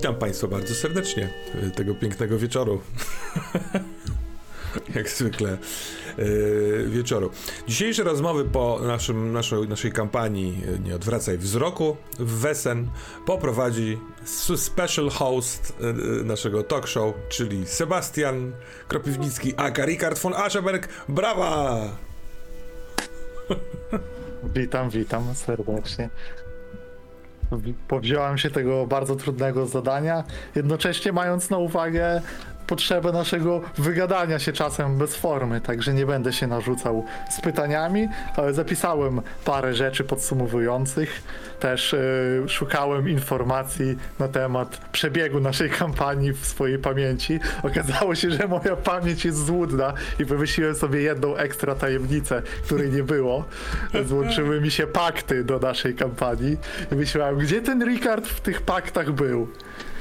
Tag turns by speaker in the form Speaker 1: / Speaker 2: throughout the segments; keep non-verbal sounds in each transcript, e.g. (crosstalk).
Speaker 1: witam Państwa bardzo serdecznie e, tego pięknego wieczoru. (laughs) Jak zwykle e, wieczoru. Dzisiejsze rozmowy po naszym, naszej, naszej kampanii e, Nie odwracaj wzroku w Wesen poprowadzi special host naszego talk show, czyli Sebastian Kropiwnicki, aka Richard von Ascheberg. Brawa!
Speaker 2: Witam, witam serdecznie powziąłem się tego bardzo trudnego zadania, jednocześnie mając na uwagę potrzebę naszego wygadania się czasem bez formy, także nie będę się narzucał z pytaniami, ale zapisałem parę rzeczy podsumowujących. Też yy, szukałem informacji na temat przebiegu naszej (laughs) kampanii w swojej pamięci. Okazało się, że moja pamięć jest złudna i wymyśliłem sobie jedną ekstra tajemnicę, której nie było. Złączyły mi się pakty do naszej kampanii i myślałem, gdzie ten Ricard w tych paktach był?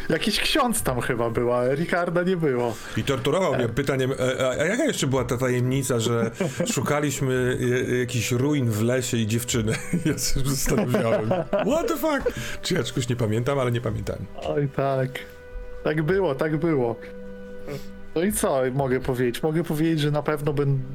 Speaker 2: Jakiś ksiądz tam chyba był, ale Ricarda nie było.
Speaker 1: I torturował mnie pytaniem, e, a, a jaka jeszcze była ta tajemnica, że (laughs) szukaliśmy jakichś ruin w lesie i dziewczyny? (laughs) Ja się zastanawiałem. What the fuck? Czy ja czegoś nie pamiętam, ale nie pamiętam.
Speaker 2: Oj tak. Tak było, tak było. No i co mogę powiedzieć? Mogę powiedzieć, że na pewno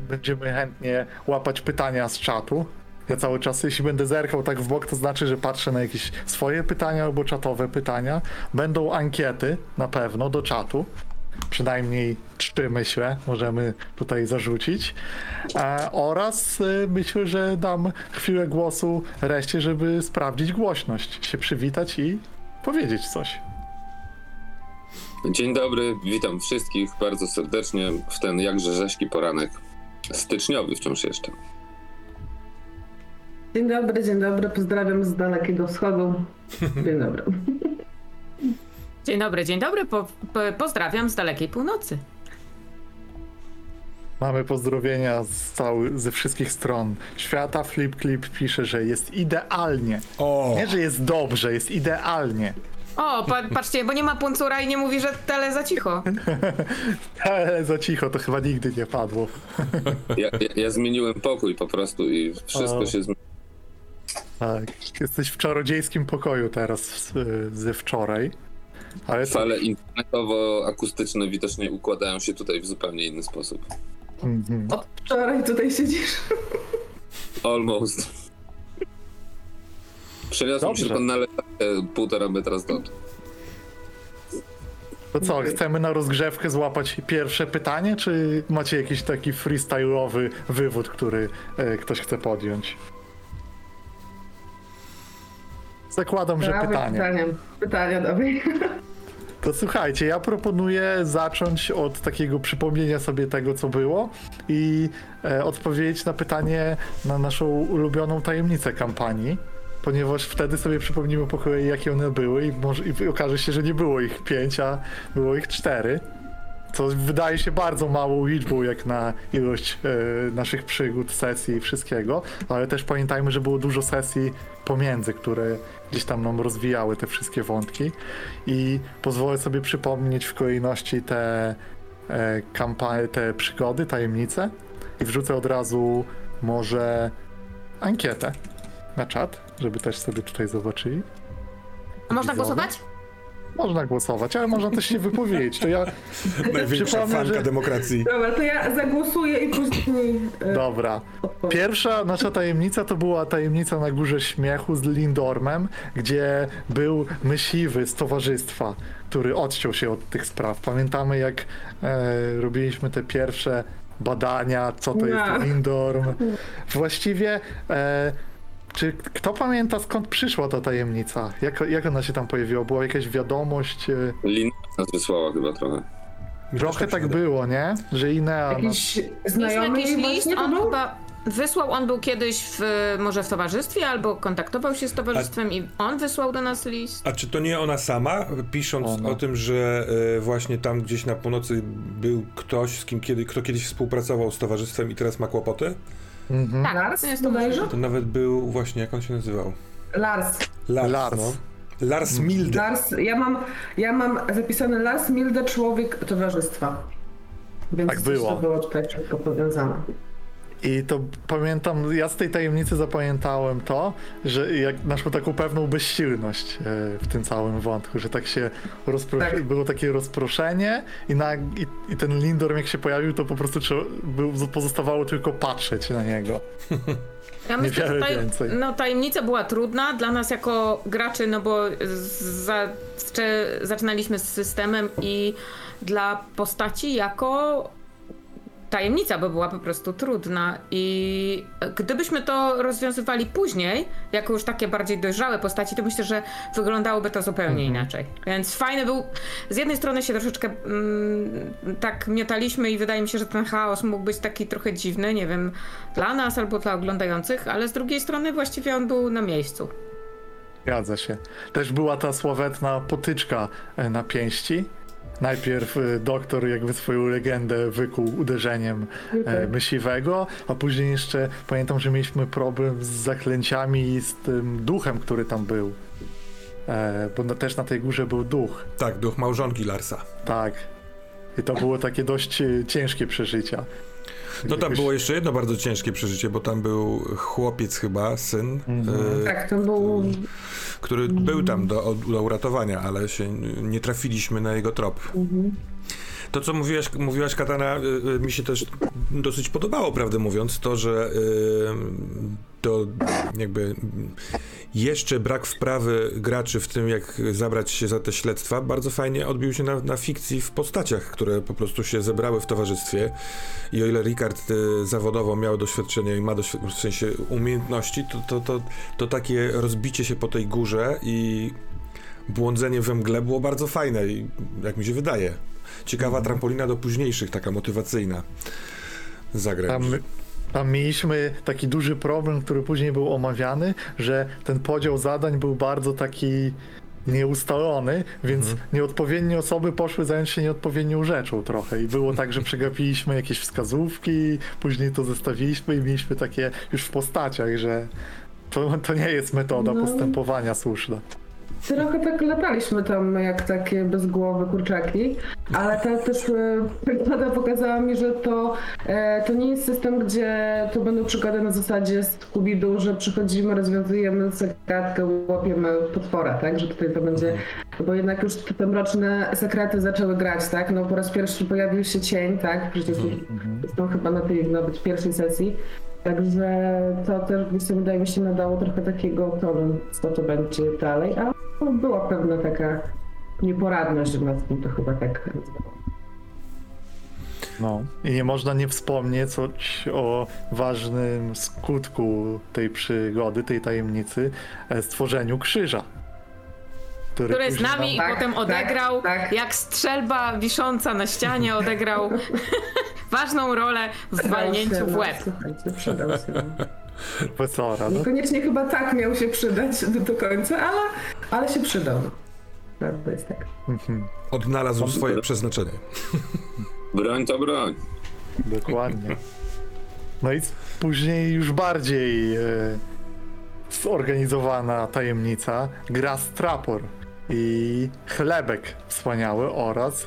Speaker 2: będziemy chętnie łapać pytania z czatu. Ja cały czas, jeśli będę zerkał tak w bok, to znaczy, że patrzę na jakieś swoje pytania albo czatowe pytania. Będą ankiety na pewno do czatu. Przynajmniej trzy myślę, możemy tutaj zarzucić. E, oraz e, myślę, że dam chwilę głosu reszcie, żeby sprawdzić głośność, się przywitać i powiedzieć coś.
Speaker 3: Dzień dobry, witam wszystkich bardzo serdecznie w ten jakże rzeźki poranek styczniowy wciąż jeszcze.
Speaker 4: Dzień dobry, dzień dobry, pozdrawiam z dalekiego wschodu. Dzień dobry.
Speaker 5: Dzień dobry, dzień dobry, po, po, pozdrawiam z dalekiej północy.
Speaker 2: Mamy pozdrowienia z cały, ze wszystkich stron świata. Flip Clip pisze, że jest idealnie. O. Nie, że jest dobrze, jest idealnie.
Speaker 5: O, pa, patrzcie, bo nie ma puncura i nie mówi, że tele za cicho. (laughs)
Speaker 2: tele za cicho, to chyba nigdy nie padło.
Speaker 3: ja, ja, ja, zmieniłem pokój po prostu i wszystko o. się zmieniło.
Speaker 2: Tak, jesteś w czarodziejskim pokoju teraz ze wczoraj.
Speaker 3: Ale Fale internetowo-akustyczne widocznie układają się tutaj w zupełnie inny sposób.
Speaker 4: Mhm. Od wczoraj tutaj siedzisz.
Speaker 3: Almost. Przeniosłem się tylko na półtora metra stąd.
Speaker 2: To co, chcemy na rozgrzewkę złapać pierwsze pytanie, czy macie jakiś taki freestyle'owy wywód, który e, ktoś chce podjąć? Zakładam, że pytanie.
Speaker 4: Pytanie, pytanie dobry.
Speaker 2: To słuchajcie, ja proponuję zacząć od takiego przypomnienia sobie tego, co było i e, odpowiedzieć na pytanie na naszą ulubioną tajemnicę kampanii, ponieważ wtedy sobie przypomnimy po kolei, jakie one były i, może, i okaże się, że nie było ich pięć, a było ich cztery co wydaje się bardzo małą liczbą jak na ilość e, naszych przygód, sesji i wszystkiego, ale też pamiętajmy, że było dużo sesji pomiędzy, które gdzieś tam nam rozwijały te wszystkie wątki i pozwolę sobie przypomnieć w kolejności te e, kampanie, te przygody, tajemnice i wrzucę od razu może ankietę na czat, żeby też sobie tutaj zobaczyli.
Speaker 5: A można głosować?
Speaker 2: Można głosować, ale można też się wypowiedzieć. To ja (laughs)
Speaker 1: Największa fanka że... demokracji.
Speaker 4: Dobra, to ja zagłosuję i później...
Speaker 2: E, Dobra. Pierwsza nasza tajemnica to była tajemnica na Górze Śmiechu z Lindormem, gdzie był myśliwy z towarzystwa, który odciął się od tych spraw. Pamiętamy jak e, robiliśmy te pierwsze badania, co to jest no. Lindorm. Właściwie... E, czy kto pamięta skąd przyszła ta tajemnica? Jak, jak ona się tam pojawiła? Była jakaś wiadomość? E,
Speaker 3: Lina nas wysłała chyba trochę.
Speaker 2: Trochę tak było, nie? Że Inea...
Speaker 4: Jakiś znajomy jakiś list,
Speaker 5: on chyba wysłał, on był kiedyś w, może w towarzystwie, albo kontaktował się z towarzystwem A... i on wysłał do nas list.
Speaker 1: A czy to nie ona sama, pisząc ona. o tym, że y, właśnie tam gdzieś na północy był ktoś, z kim kiedy, kto kiedyś współpracował z towarzystwem i teraz ma kłopoty?
Speaker 4: Mhm. Tak, Lars to jest bodajże?
Speaker 1: To nawet był właśnie, jak on się nazywał?
Speaker 4: Lars.
Speaker 1: Lars, Lars. No. Lars Milde.
Speaker 4: Lars, ja mam, ja mam zapisane Lars Milde, człowiek towarzystwa. Więc
Speaker 2: tak było.
Speaker 4: to było tutaj wszystko powiązane.
Speaker 2: I to pamiętam, ja z tej tajemnicy zapamiętałem to, że jak naszą taką pewną bezsilność e, w tym całym wątku, że tak się rozpro...
Speaker 4: Tak.
Speaker 2: było takie rozproszenie i, na... I, i ten Lindor jak się pojawił, to po prostu trzeba... był... pozostawało tylko patrzeć na niego.
Speaker 5: Ja myślę, że taj, no, tajemnica była trudna dla nas jako graczy, no bo za, zaczynaliśmy z systemem i dla postaci jako tajemnica, bo była po prostu trudna i gdybyśmy to rozwiązywali później, jako już takie bardziej dojrzałe postaci, to myślę, że wyglądałoby to zupełnie inaczej. Więc fajny był, z jednej strony się troszeczkę mm, tak miotaliśmy i wydaje mi się, że ten chaos mógł być taki trochę dziwny, nie wiem, dla nas albo dla oglądających, ale z drugiej strony właściwie on był na miejscu.
Speaker 2: Zgadza się. Też była ta sławetna potyczka e, na pięści. Najpierw e, doktor jakby swoją legendę wykuł uderzeniem e, myśliwego, a później jeszcze pamiętam, że mieliśmy problem z zaklęciami i z tym duchem, który tam był. E, bo na, też na tej górze był duch.
Speaker 1: Tak, duch małżonki Larsa.
Speaker 2: Tak. I to było takie dość e, ciężkie przeżycia.
Speaker 1: No tam było jeszcze jedno bardzo ciężkie przeżycie, bo tam był chłopiec chyba, syn, e,
Speaker 4: Tak, to był
Speaker 1: który był tam do, do uratowania, ale się nie trafiliśmy na jego trop. To, co mówiłaś, mówiłaś Katana, y, y, mi się też dosyć podobało, prawdę mówiąc, to, że to jakby jeszcze brak wprawy graczy w tym, jak zabrać się za te śledztwa, bardzo fajnie odbił się na, na fikcji w postaciach, które po prostu się zebrały w towarzystwie. I o ile Ricard y, zawodowo miał doświadczenie i ma doświ- w sensie umiejętności, to, to, to, to takie rozbicie się po tej górze i błądzenie we mgle było bardzo fajne, i jak mi się wydaje. Ciekawa trampolina do późniejszych, taka motywacyjna. Zagrać.
Speaker 2: Tam, mieliśmy taki duży problem, który później był omawiany, że ten podział zadań był bardzo taki nieustalony, więc nieodpowiednie osoby poszły zająć się nieodpowiednią rzeczą trochę i było tak, że (laughs) przegapiliśmy jakieś wskazówki, później to zestawiliśmy i mieliśmy takie już w postaciach, że to, to nie jest metoda
Speaker 4: No.
Speaker 2: postępowania słuszna.
Speaker 4: Trochę tak lataliśmy tam jak takie bez głowy kurczaki, ale ta też e, przygoda pokazała mi, że to, e, to nie jest system, gdzie to będą przygody na zasadzie Scooby-Doo, że przychodzimy, rozwiązujemy zagadkę, łapiemy potwora, tak? Że tutaj to będzie, bo jednak już te mroczne sekrety zaczęły grać, tak? No po raz pierwszy pojawił się cień, tak? Przecież zresztą chyba na tej nawet pierwszej sesji. Także to też gdzieś tam wydaje mi się nadało trochę takiego tonu, co to będzie dalej, a no, była pewna taka nieporadność nad tym, to chyba tak.
Speaker 2: No. I nie można nie wspomnieć coś o ważnym skutku tej przygody, tej tajemnicy, e, stworzeniu krzyża. Który,
Speaker 5: Który z nami
Speaker 4: Tak,
Speaker 5: potem
Speaker 4: tak,
Speaker 5: odegrał,
Speaker 4: tak.
Speaker 5: jak strzelba wisząca na ścianie, odegrał (laughs) ważną rolę w walnięciu
Speaker 4: Przydał
Speaker 5: w
Speaker 4: się,
Speaker 5: łeb.
Speaker 4: no, przydał się. (laughs) no.
Speaker 2: profesora. No.
Speaker 4: Niekoniecznie chyba tak miał się przydać do, do końca, ale, ale się przydał. Prawda jest tak.
Speaker 2: Mhm,
Speaker 1: Odnalazł swoje przeznaczenie.
Speaker 3: Broń to broń.
Speaker 2: dokładnie. No i później już bardziej e, zorganizowana tajemnica, gra Strapor i Chlebek wspaniały oraz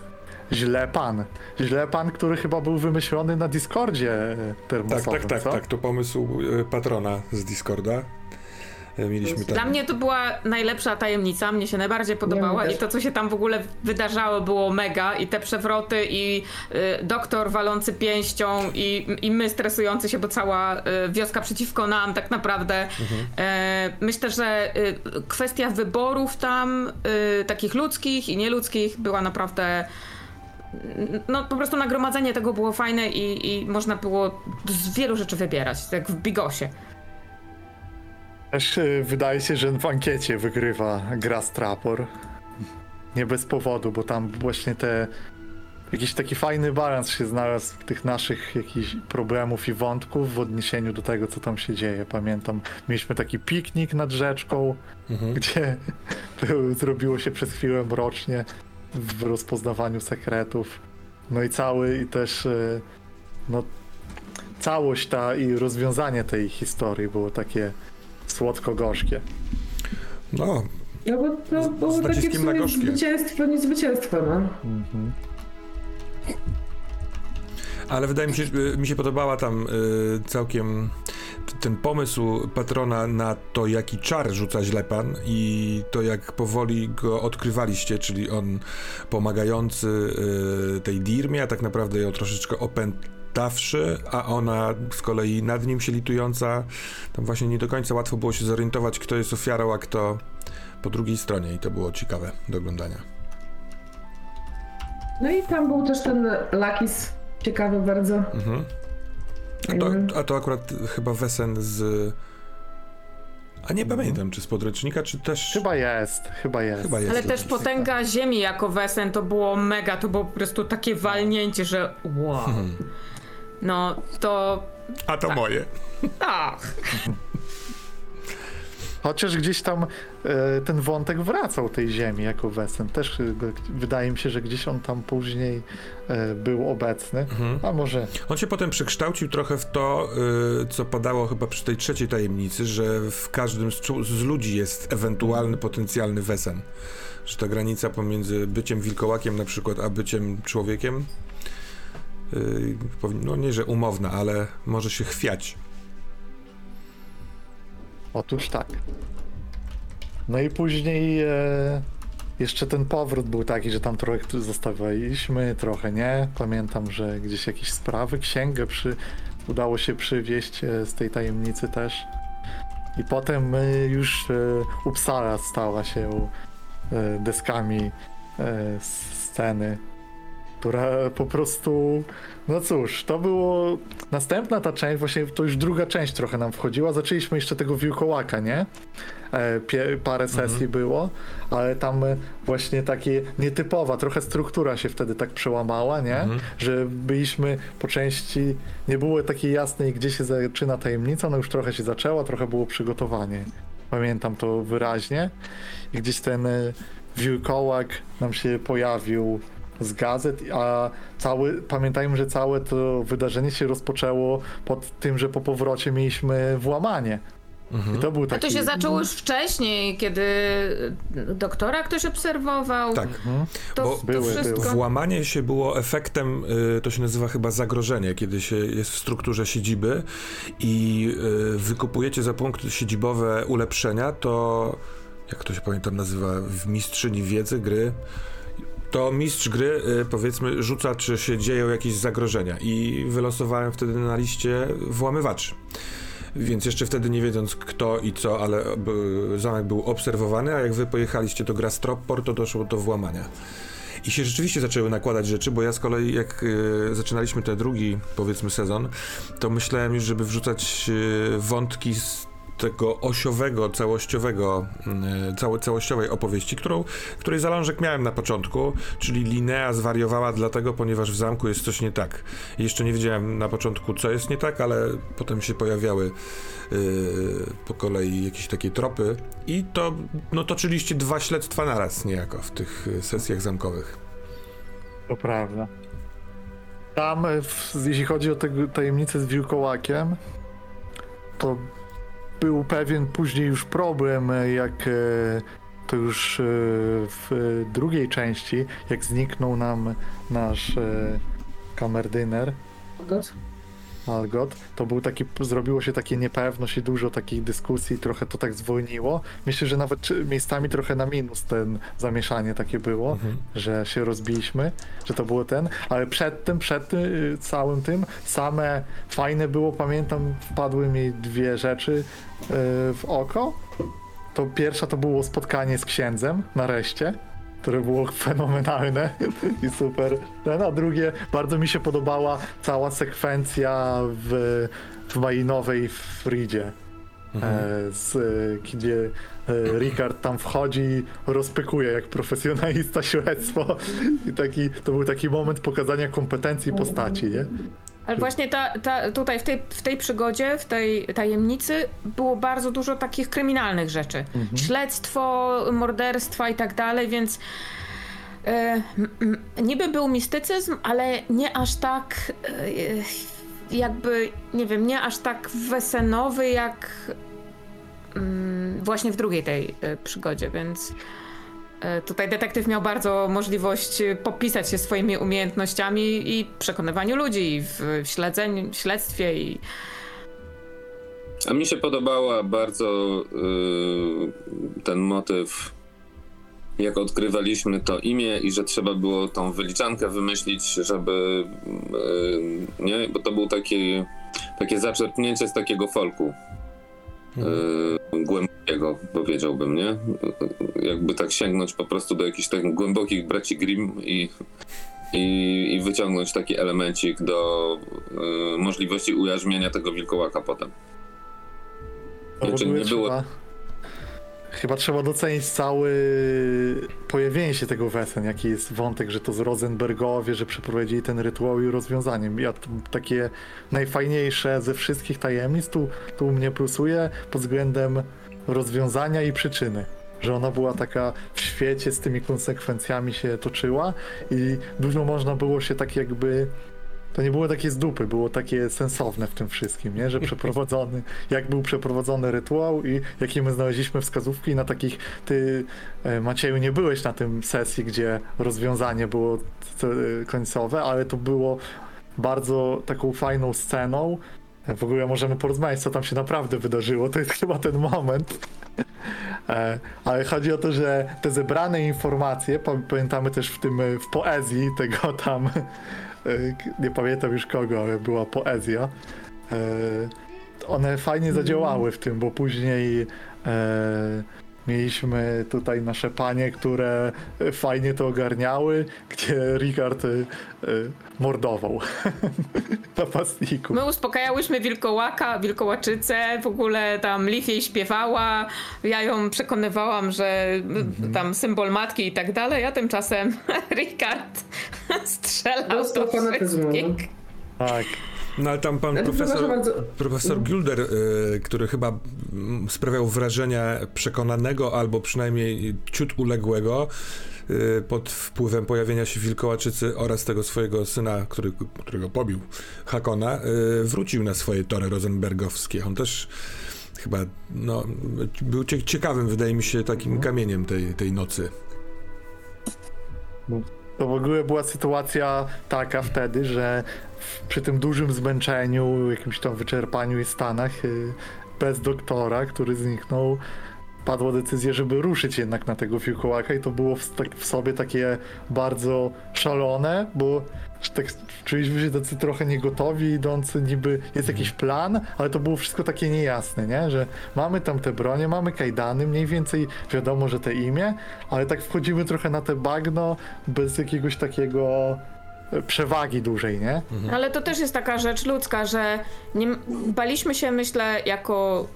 Speaker 2: Źle Pan. Źle Pan, który chyba był wymyślony na Discordzie e,
Speaker 1: Tak,
Speaker 2: termosowym,
Speaker 1: tak, tak,
Speaker 2: co?
Speaker 1: tak. To pomysł e, patrona z Discorda. Mieliśmy
Speaker 5: Dla
Speaker 1: tam.
Speaker 5: mnie to była najlepsza tajemnica, mnie się najbardziej podobała i to, co się tam w ogóle wydarzało, było mega i te przewroty i y, doktor walący pięścią i, i my stresujący się, bo cała y, wioska przeciwko nam tak naprawdę. E, myślę, że y, kwestia wyborów tam, y, takich ludzkich i nieludzkich, była naprawdę no po prostu nagromadzenie tego było fajne i, i można było z wielu rzeczy wybierać, jak w Bigosie.
Speaker 2: Też e, wydaje się, że w ankiecie wygrywa gra Strapor. Nie bez powodu, bo tam właśnie te. Jakiś taki fajny balans się znalazł tych naszych jakichś problemów i wątków w odniesieniu do tego, co tam się dzieje. Pamiętam, mieliśmy taki piknik nad rzeczką,
Speaker 1: Mhm.
Speaker 2: gdzie (laughs) był, zrobiło się przez chwilę mrocznie w rozpoznawaniu sekretów. No i cały, i też e, no, całość ta i rozwiązanie tej historii było takie słodko-gorzkie.
Speaker 1: No,
Speaker 4: No bo to było takie w sumie zwycięstwo, nie zwycięstwo, no.
Speaker 1: Ale wydaje mi się, że mi się podobała tam y, całkiem ten pomysł patrona na to, jaki czar rzuca źlepan i to, jak powoli go odkrywaliście, czyli on pomagający y, tej Dirmie, a tak naprawdę ją troszeczkę opętawszy, a ona z kolei nad nim się litująca. Tam właśnie nie do końca łatwo było się zorientować, kto jest ofiarą, a kto po drugiej stronie i to było ciekawe do oglądania.
Speaker 4: No i tam był też ten Lakis, ciekawy bardzo.
Speaker 1: Mhm. A to, a to akurat chyba Wesen z... A nie pamiętam, czy z podręcznika, czy też...
Speaker 2: Chyba jest, chyba jest.
Speaker 1: Chyba jest.
Speaker 5: Ale też potęga ziemi jako wesen to było mega, to było po prostu takie walnięcie, że wow.
Speaker 1: Mhm.
Speaker 5: No to
Speaker 1: A to moje.
Speaker 5: tak.
Speaker 2: Chociaż gdzieś tam e, ten wątek wracał tej ziemi jako wesen. Też e, go- wydaje mi się, że gdzieś on tam później e, był obecny.
Speaker 1: Mhm.
Speaker 2: A może
Speaker 1: On się potem przekształcił trochę w to, y, co padało chyba przy tej trzeciej tajemnicy, że w każdym z, z ludzi jest ewentualny, potencjalny Wesen. Że ta granica pomiędzy byciem wilkołakiem na przykład, a byciem człowiekiem no nie, że umowna, ale może się chwiać.
Speaker 2: Otóż tak. No i później e, jeszcze ten powrót był taki, że tam trochę tu zostawialiśmy, trochę nie. Pamiętam, że gdzieś jakieś sprawy, księgę przy, udało się przywieźć e, z tej tajemnicy też. I potem e, już e, Uppsala stała się e, deskami e, sceny, która po prostu no cóż, to było. Następna ta część, właśnie to już druga część trochę nam wchodziła. Zaczęliśmy jeszcze tego wiłkołaka, nie? E, parę sesji było, ale tam e, właśnie takie nietypowa, trochę struktura się wtedy tak przełamała, nie? Że byliśmy po części, nie było takiej jasnej, gdzie się zaczyna tajemnica, no już trochę się zaczęła, trochę było przygotowanie. Pamiętam to wyraźnie. I gdzieś ten e, wiłkołak nam się pojawił z gazet, a cały, pamiętajmy, że całe to wydarzenie się rozpoczęło pod tym, że po powrocie mieliśmy włamanie. I to był
Speaker 5: A
Speaker 2: taki...
Speaker 5: to się zaczęło już wcześniej, kiedy doktora ktoś obserwował.
Speaker 1: Tak.
Speaker 5: To,
Speaker 1: bo
Speaker 5: to
Speaker 2: były,
Speaker 5: wszystko.
Speaker 2: były.
Speaker 1: Włamanie się było efektem, y, to się nazywa chyba zagrożenie, kiedy się jest w strukturze siedziby i y, wykupujecie za punkty siedzibowe ulepszenia, to jak to się pamiętam nazywa, w mistrzyni wiedzy gry, to mistrz gry, y, powiedzmy, rzuca, czy się dzieją jakieś zagrożenia i wylosowałem wtedy na liście włamywaczy. Więc jeszcze wtedy nie wiedząc kto i co, ale y, zamek był obserwowany, a jak wy pojechaliście do Grastropor, to doszło do włamania. I się rzeczywiście zaczęły nakładać rzeczy, bo ja z kolei jak y, zaczynaliśmy ten drugi, powiedzmy, sezon, to myślałem już, żeby wrzucać y, wątki z tego osiowego, całościowego, y, całe, całościowej opowieści, którą, której zalążek miałem na początku, czyli Linea zwariowała dlatego, ponieważ w zamku jest coś nie tak. Jeszcze nie wiedziałem na początku, co jest nie tak, ale potem się pojawiały y, po kolei jakieś takie tropy i to, no toczyliście dwa śledztwa naraz niejako w tych y, sesjach zamkowych.
Speaker 2: To prawda. Tam, e, w, jeśli chodzi o tę tajemnicę z wilkołakiem, to był pewien później już problem, e, jak e, to już e, w drugiej części, jak zniknął nam nasz kamerdyner. Algot, to był taki, zrobiło się takie niepewność i dużo takich dyskusji, trochę to tak zwolniło. Myślę, że nawet miejscami trochę na minus ten zamieszanie takie było,
Speaker 1: Mhm.
Speaker 2: że się rozbiliśmy, że to było ten, ale przed tym, przed tym, całym tym, same fajne było, pamiętam, wpadły mi dwie rzeczy y, w oko. To pierwsza to było spotkanie z księdzem, nareszcie, które było fenomenalne (laughs) i super. Ten, a drugie, bardzo mi się podobała cała sekwencja w, w Malinowej Fridzie. E, z, e, gdzie e, Ricard tam wchodzi i rozpykuje jak profesjonalista śledztwo i taki, to był taki moment pokazania kompetencji postaci, nie?
Speaker 5: Ale właśnie ta, ta, tutaj w tej, w tej przygodzie, w tej tajemnicy było bardzo dużo takich kryminalnych rzeczy. Śledztwo, morderstwa i tak dalej, więc e, niby był mistycyzm, ale nie aż tak e, jakby, nie wiem, nie aż tak wesenowy jak mm, właśnie w drugiej tej e, przygodzie, więc Tutaj detektyw miał bardzo możliwość e, popisać się swoimi umiejętnościami i przekonywaniu ludzi w śledzeniu, śledztwie i
Speaker 3: A mi się podobała bardzo y, ten motyw, jak odkrywaliśmy to imię i że trzeba było tą wyliczankę wymyślić, żeby y, nie, bo to był taki, takie zaczerpnięcie z takiego folku. Y, głębokiego, powiedziałbym, nie? Jakby tak sięgnąć po prostu do jakichś tak głębokich braci Grimm i, i, i wyciągnąć taki elemencik do y, możliwości ujarzmienia tego wilkołaka potem. Znaczy, nie było-
Speaker 2: trzeba, chyba trzeba docenić cały pojawienie się tego wesen, jaki jest wątek, że to z Rosenbergowie, że przeprowadzili ten rytuał i rozwiązanie. Ja takie najfajniejsze ze wszystkich tajemnic tu, tu mnie plusuje pod względem rozwiązania i przyczyny. Że ona była taka w świecie z tymi konsekwencjami się toczyła i dużo można było się tak jakby to nie było takie z dupy, było takie sensowne w tym wszystkim, nie? Że przeprowadzony, (laughs) jak był przeprowadzony rytuał i jakie my znaleźliśmy wskazówki na takich, ty e, Macieju nie byłeś na tym sesji, gdzie rozwiązanie było c- końcowe, ale to było bardzo taką fajną sceną. E, W ogóle możemy porozmawiać, co tam się naprawdę wydarzyło. To jest (laughs) chyba ten moment. E, Ale chodzi o to, że te zebrane informacje, pa- pamiętamy też w tym, e, w poezji tego tam, e, nie pamiętam już kogo, ale była poezja. E, One fajnie zadziałały w tym, bo później e, mieliśmy tutaj nasze panie, które fajnie to ogarniały, gdzie Richard e, e, mordował (laughs) napastników.
Speaker 5: My uspokajałyśmy wilkołaka, wilkołaczycę, w ogóle tam Liv jej śpiewała, ja ją przekonywałam, że
Speaker 2: Mhm.
Speaker 5: tam symbol matki i tak dalej, a tymczasem (laughs) Ricard (laughs) strzelał do
Speaker 4: fanatyzmu,
Speaker 5: wszystkich.
Speaker 2: Tak.
Speaker 1: No ale tam pan profesor,
Speaker 4: bardzo.
Speaker 1: profesor Gilder, y, który chyba mm, sprawiał wrażenie przekonanego albo przynajmniej ciut uległego y, pod wpływem pojawienia się wilkołaczycy oraz tego swojego syna, który, którego pobił Hakona, y, wrócił na swoje tory rosenbergowskie. On też chyba no, był cie- ciekawym, wydaje mi się, takim kamieniem tej, tej nocy.
Speaker 2: To w ogóle była sytuacja taka wtedy, że przy tym dużym zmęczeniu, jakimś tam wyczerpaniu i stanach, y, bez doktora, który zniknął, padła decyzja, żeby ruszyć jednak na tego wilkołaka i to było w, tak, w sobie takie bardzo szalone, bo tak czuliśmy się tacy trochę niegotowi, idący niby jest jakiś plan, ale to było wszystko takie niejasne, nie? Że mamy tam te bronie, mamy kajdany, mniej więcej wiadomo, że te imię, ale tak wchodzimy trochę na te bagno bez jakiegoś takiego przewagi dużej, nie?
Speaker 5: Ale to też jest taka rzecz ludzka, że nie, baliśmy się, myślę, jako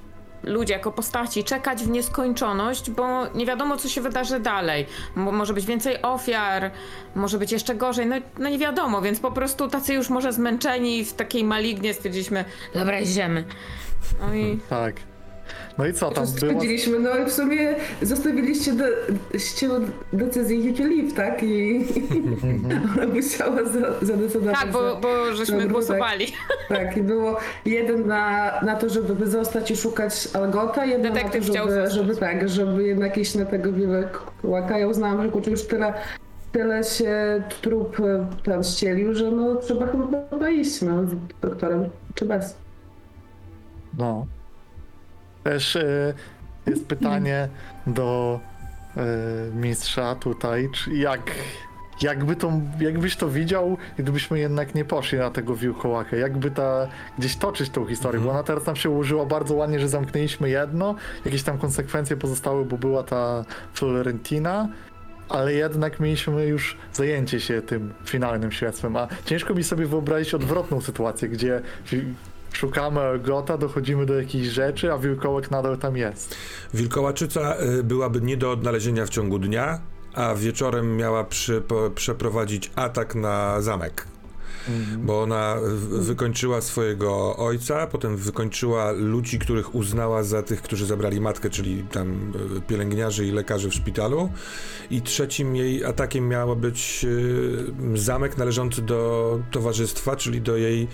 Speaker 5: ludzie, jako postaci, czekać w nieskończoność, bo nie wiadomo, co się wydarzy dalej. Może być więcej ofiar, może być jeszcze gorzej, no, no nie wiadomo, więc po prostu tacy już może zmęczeni w takiej malignie stwierdziliśmy, dobra, idziemy. No i
Speaker 2: Tak. No i co tam było?
Speaker 4: Stwierdziliśmy, no i w sumie zostawiliście de, ście decyzję Hikeliv, tak? I (laughs) ona musiała za, zadecydować.
Speaker 5: tak, bo, bo żeśmy
Speaker 4: Dobra,
Speaker 5: głosowali. (laughs)
Speaker 4: Tak, i było jeden na, na to, żeby zostać i szukać Algota, jeden
Speaker 5: Detektyw
Speaker 4: na to, żeby, żeby tak, żeby jednak iść na tego wilkołaka. Ja uznałam, że kurczę, już tyle, tyle się trup e, tam ścielił, że no trzeba chyba iść no, z doktorem, czy bez.
Speaker 2: No. Też e, jest pytanie do e, mistrza tutaj, czy jak, jakby to, jakbyś to widział, gdybyśmy jednak nie poszli na tego wilkołaka, jakby ta, gdzieś toczyć tą historię, bo ona teraz nam się ułożyła bardzo ładnie, że zamknęliśmy jedno, jakieś tam konsekwencje pozostały, bo była ta Florentina, ale jednak mieliśmy już zajęcie się tym finalnym śledztwem, a ciężko mi sobie wyobrazić odwrotną sytuację, gdzie szukamy Gota, dochodzimy do jakichś rzeczy, a wilkołak nadal tam jest.
Speaker 1: Wilkołaczyca y, byłaby nie do odnalezienia w ciągu dnia, a wieczorem miała przy, po, przeprowadzić atak na zamek. Bo ona wykończyła swojego ojca, potem wykończyła ludzi, których uznała za tych, którzy zabrali matkę, czyli tam y, pielęgniarzy i lekarzy w szpitalu. I trzecim jej atakiem miał być y, zamek należący do towarzystwa, czyli do jej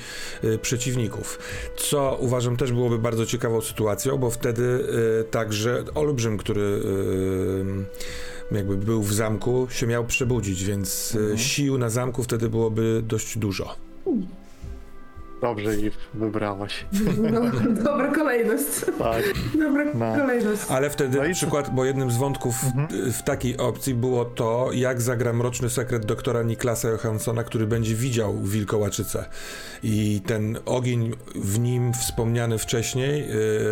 Speaker 1: y, przeciwników. Co uważam też byłoby bardzo ciekawą sytuacją, bo wtedy także Olbrzym, który jakby był w zamku, się miał przebudzić, więc e,
Speaker 2: Mhm.
Speaker 1: sił na zamku wtedy byłoby dość dużo.
Speaker 2: Dobrze i wybrałaś. (laughs)
Speaker 4: No, dobra kolejność.
Speaker 2: Tak.
Speaker 4: Dobra
Speaker 2: No.
Speaker 4: kolejność.
Speaker 1: Ale wtedy
Speaker 2: No
Speaker 1: na przykład, bo jednym z wątków
Speaker 2: Mhm.
Speaker 1: w takiej opcji było to, jak zagra Mroczny Sekret doktora Niklasa Johanssona, który będzie widział wilkołaczycę. I ten ogień w nim wspomniany wcześniej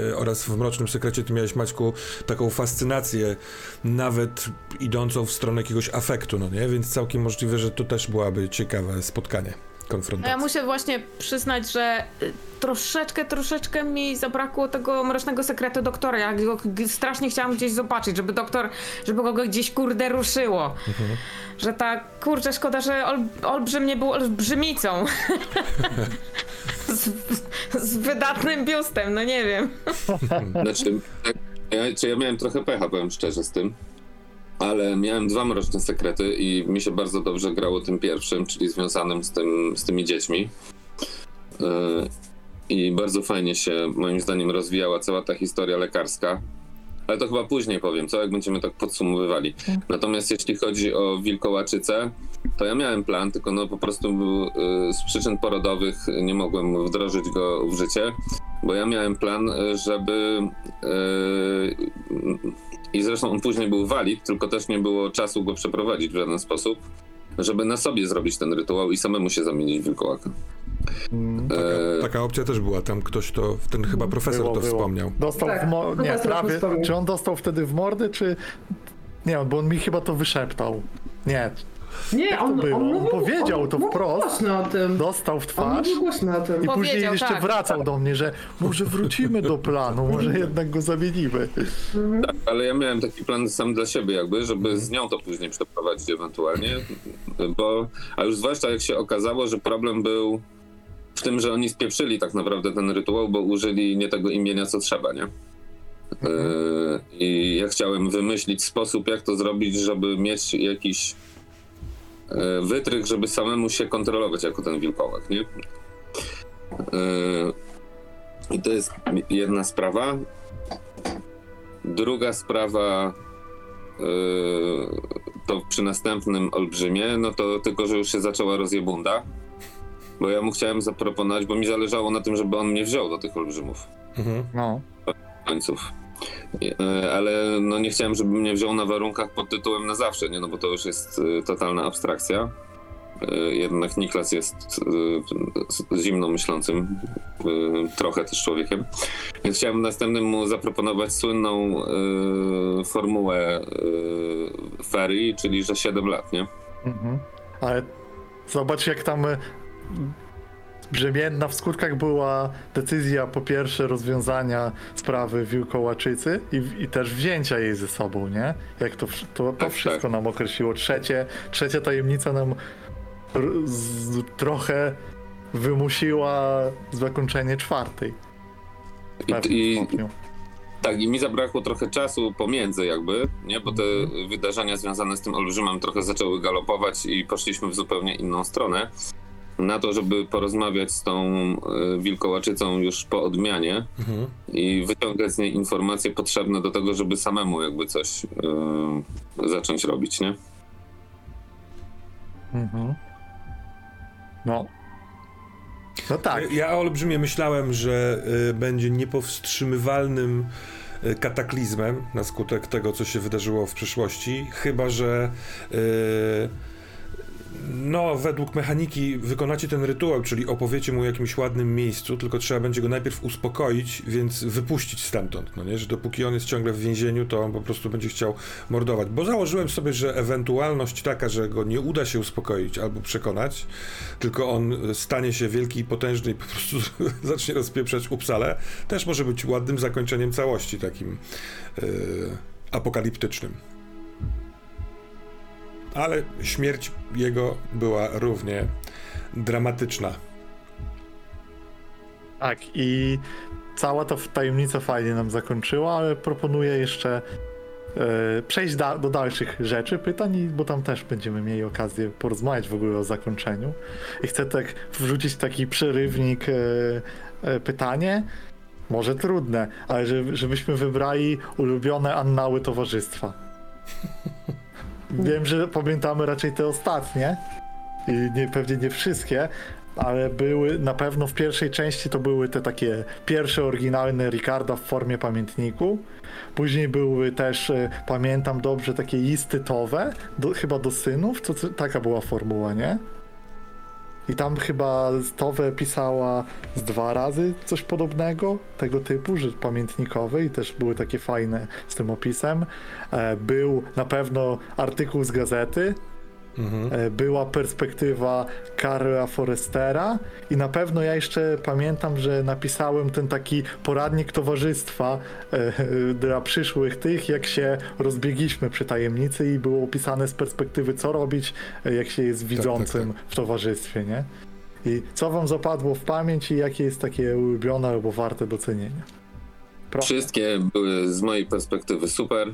Speaker 1: y, oraz w Mrocznym Sekrecie ty miałeś, Maćku, taką fascynację nawet idącą w stronę jakiegoś afektu, no nie? Więc całkiem możliwe, że to też byłaby ciekawe spotkanie,
Speaker 5: No
Speaker 1: konfrontacja.
Speaker 5: ja muszę właśnie przyznać, że y, troszeczkę, troszeczkę mi zabrakło tego mrocznego sekretu doktora. Ja go strasznie chciałam gdzieś zobaczyć, żeby doktor, żeby go gdzieś kurde ruszyło. Że ta, kurczę, szkoda, że ol, olbrzym nie był olbrzymicą. (laughs) z, z wydatnym biustem, no nie wiem.
Speaker 3: Znaczy, tak, ja, czy ja miałem trochę pecha, powiem szczerze z tym. Ale miałem dwa mroczne sekrety i mi się bardzo dobrze grało tym pierwszym, czyli związanym z, tym, z tymi dziećmi. Yy, I bardzo fajnie się, moim zdaniem, rozwijała cała ta historia lekarska. Ale to chyba później powiem, co jak będziemy tak podsumowywali. Natomiast jeśli chodzi o wilkołaczycę, to ja miałem plan, tylko no po prostu yy, z przyczyn porodowych nie mogłem wdrożyć go w życie. Bo ja miałem plan, y, żeby. Yy, I zresztą on później był walid, tylko też nie było czasu go przeprowadzić w żaden sposób, żeby na sobie zrobić ten rytuał i samemu się zamienić w wilkołaka.
Speaker 2: Mm.
Speaker 1: Taka,
Speaker 3: Eee,
Speaker 1: taka opcja też była, tam ktoś to, ten chyba profesor
Speaker 2: Było,
Speaker 1: to
Speaker 2: było.
Speaker 1: wspomniał.
Speaker 2: Dostał
Speaker 4: Tak,
Speaker 2: w mo- Nie, prawie. Czy on dostał wtedy w mordy, czy. Nie, bo on mi chyba to wyszeptał. Nie,
Speaker 4: Nie, on,
Speaker 2: było?
Speaker 4: on,
Speaker 2: On
Speaker 4: mówił,
Speaker 2: powiedział
Speaker 4: on
Speaker 2: to
Speaker 4: mówił
Speaker 2: wprost.
Speaker 4: o tym.
Speaker 2: dostał w
Speaker 4: On
Speaker 2: twarz.
Speaker 4: mówił głośno o tym.
Speaker 2: I
Speaker 5: Powiedział,
Speaker 2: później jeszcze
Speaker 5: tak.
Speaker 2: wracał do mnie, że może wrócimy do planu, może jednak go zamienimy.
Speaker 3: tak, ale ja miałem taki plan sam dla siebie, jakby, żeby z nią to później przeprowadzić ewentualnie. Bo, a już zwłaszcza jak się okazało, że problem był w tym, że oni spieprzyli tak naprawdę ten rytuał, bo użyli nie tego imienia, co trzeba, nie? Yy, I ja chciałem wymyślić sposób, jak to zrobić, żeby mieć jakiś wytrych, żeby samemu się kontrolować jako ten wilkołak, nie? Yy, I to jest jedna sprawa. Druga sprawa yy, to przy następnym olbrzymie, no to tylko, że już się zaczęła rozjebunda. Bo ja mu chciałem zaproponować, bo mi zależało na tym, żeby on mnie wziął do tych olbrzymów
Speaker 1: Mhm.
Speaker 2: No.
Speaker 3: końców. E, Ale no nie chciałem, żeby mnie wziął na warunkach pod tytułem na zawsze, nie? No bo to już jest e, totalna abstrakcja. E, Jednak Niklas jest zimno myślącym, trochę też człowiekiem. Więc chciałem następnym mu zaproponować słynną formułę ferii, czyli że 7 lat, nie?
Speaker 2: Mhm. Ale zobacz, jak tam brzemienna w skutkach była decyzja po pierwsze rozwiązania sprawy Wilkołaczycy i, i też wzięcia jej ze sobą, nie? Jak to, to, to
Speaker 3: Tak,
Speaker 2: wszystko
Speaker 3: tak.
Speaker 2: nam określiło. Trzecie, trzecia tajemnica nam z, trochę wymusiła zakończenie czwartej. W
Speaker 3: I, i. Tak, i mi zabrakło trochę czasu pomiędzy jakby, nie? Bo te wydarzenia związane z tym olbrzymem trochę zaczęły galopować i poszliśmy w zupełnie inną stronę. Na to, żeby porozmawiać z tą y, wilkołaczycą już po odmianie
Speaker 1: Mhm.
Speaker 3: i wyciągać z niej informacje potrzebne do tego, żeby samemu jakby coś y, zacząć robić, nie?
Speaker 2: Mhm. No. No tak.
Speaker 1: Ja olbrzymie myślałem, że y, będzie niepowstrzymywalnym y, kataklizmem na skutek tego, co się wydarzyło w przeszłości, chyba że y, no, według mechaniki wykonacie ten rytuał, czyli opowiecie mu o jakimś ładnym miejscu, tylko trzeba będzie go najpierw uspokoić, więc wypuścić stamtąd, no nie? Że dopóki on jest ciągle w więzieniu, to on po prostu będzie chciał mordować. Bo założyłem sobie, że ewentualność taka, że go nie uda się uspokoić albo przekonać, tylko on stanie się wielki i potężny i po prostu (laughs) zacznie rozpieprzać Upsale, też może być ładnym zakończeniem całości, takim yy, apokaliptycznym. Ale śmierć jego była równie dramatyczna.
Speaker 2: Tak, i cała ta tajemnica fajnie nam zakończyła, ale proponuję jeszcze e, przejść da, do dalszych rzeczy, pytań, bo tam też będziemy mieli okazję porozmawiać w ogóle o zakończeniu. I chcę tak wrzucić taki przerywnik, e, e, pytanie, może trudne, ale żeby, żebyśmy wybrali ulubione annały towarzystwa. (laughs) wiem, że pamiętamy raczej te ostatnie i nie, pewnie nie wszystkie, ale były na pewno w pierwszej części to były te takie pierwsze oryginalne Ricarda w formie pamiętniku. Później były też, e, pamiętam dobrze, takie listy towe, do, chyba do synów, to, co- taka była formuła, nie? I tam chyba Towe pisała z dwa razy coś podobnego, tego typu, że pamiętnikowe i też były takie fajne z tym opisem. E, Był na pewno artykuł z gazety, E, była perspektywa Karla Forestera i na pewno ja jeszcze pamiętam, że napisałem ten taki poradnik towarzystwa e, dla przyszłych tych, jak się rozbiegliśmy przy tajemnicy i było opisane z perspektywy co robić, e, jak się jest widzącym
Speaker 1: tak.
Speaker 2: w towarzystwie, nie? I co wam zapadło w pamięć i jakie jest takie ulubione albo warte docenienia? Proszę.
Speaker 3: Wszystkie były z mojej perspektywy super.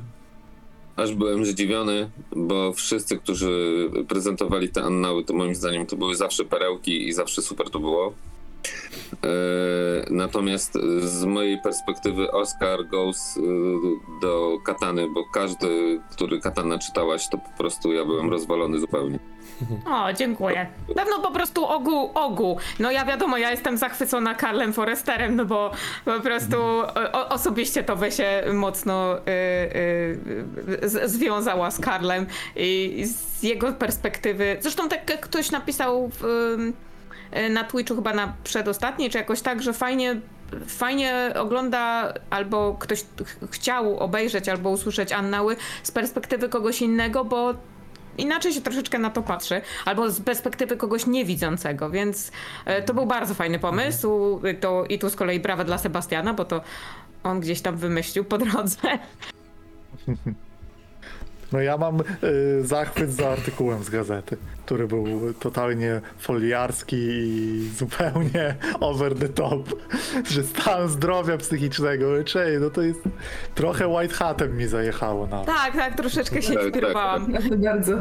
Speaker 3: Aż byłem zdziwiony, bo wszyscy, którzy prezentowali te annały, to moim zdaniem to były zawsze perełki i zawsze super to było. E, Natomiast z mojej perspektywy Oscar goes e, do Katany, bo każdy, który Katana czytałaś, to po prostu ja byłem rozwalony zupełnie.
Speaker 5: O, dziękuję. Dawno po prostu ogu, ogu. No ja wiadomo, ja jestem zachwycona Karlem Foresterem, no bo po prostu o, osobiście to by się mocno y, y, związała z Karlem i, i z jego perspektywy. Zresztą tak jak ktoś napisał w, y, na Twitchu chyba na przedostatniej, czy jakoś tak, że fajnie fajnie ogląda, albo ktoś ch- chciał obejrzeć, albo usłyszeć Annały z perspektywy kogoś innego, bo inaczej się troszeczkę na to patrzy, albo z perspektywy kogoś niewidzącego, więc e, to był bardzo fajny pomysł. To, I tu z kolei brawa dla Sebastiana, bo to on gdzieś tam wymyślił po drodze. (laughs)
Speaker 2: No ja mam y, zachwyt za artykułem z gazety, który był totalnie foliarski i zupełnie over the top, że stan zdrowia psychicznego, czyli no to jest trochę white hatem mi zajechało na.
Speaker 5: Tak, tak, troszeczkę się
Speaker 3: Tak,
Speaker 5: inspirowałam.
Speaker 4: Bardzo.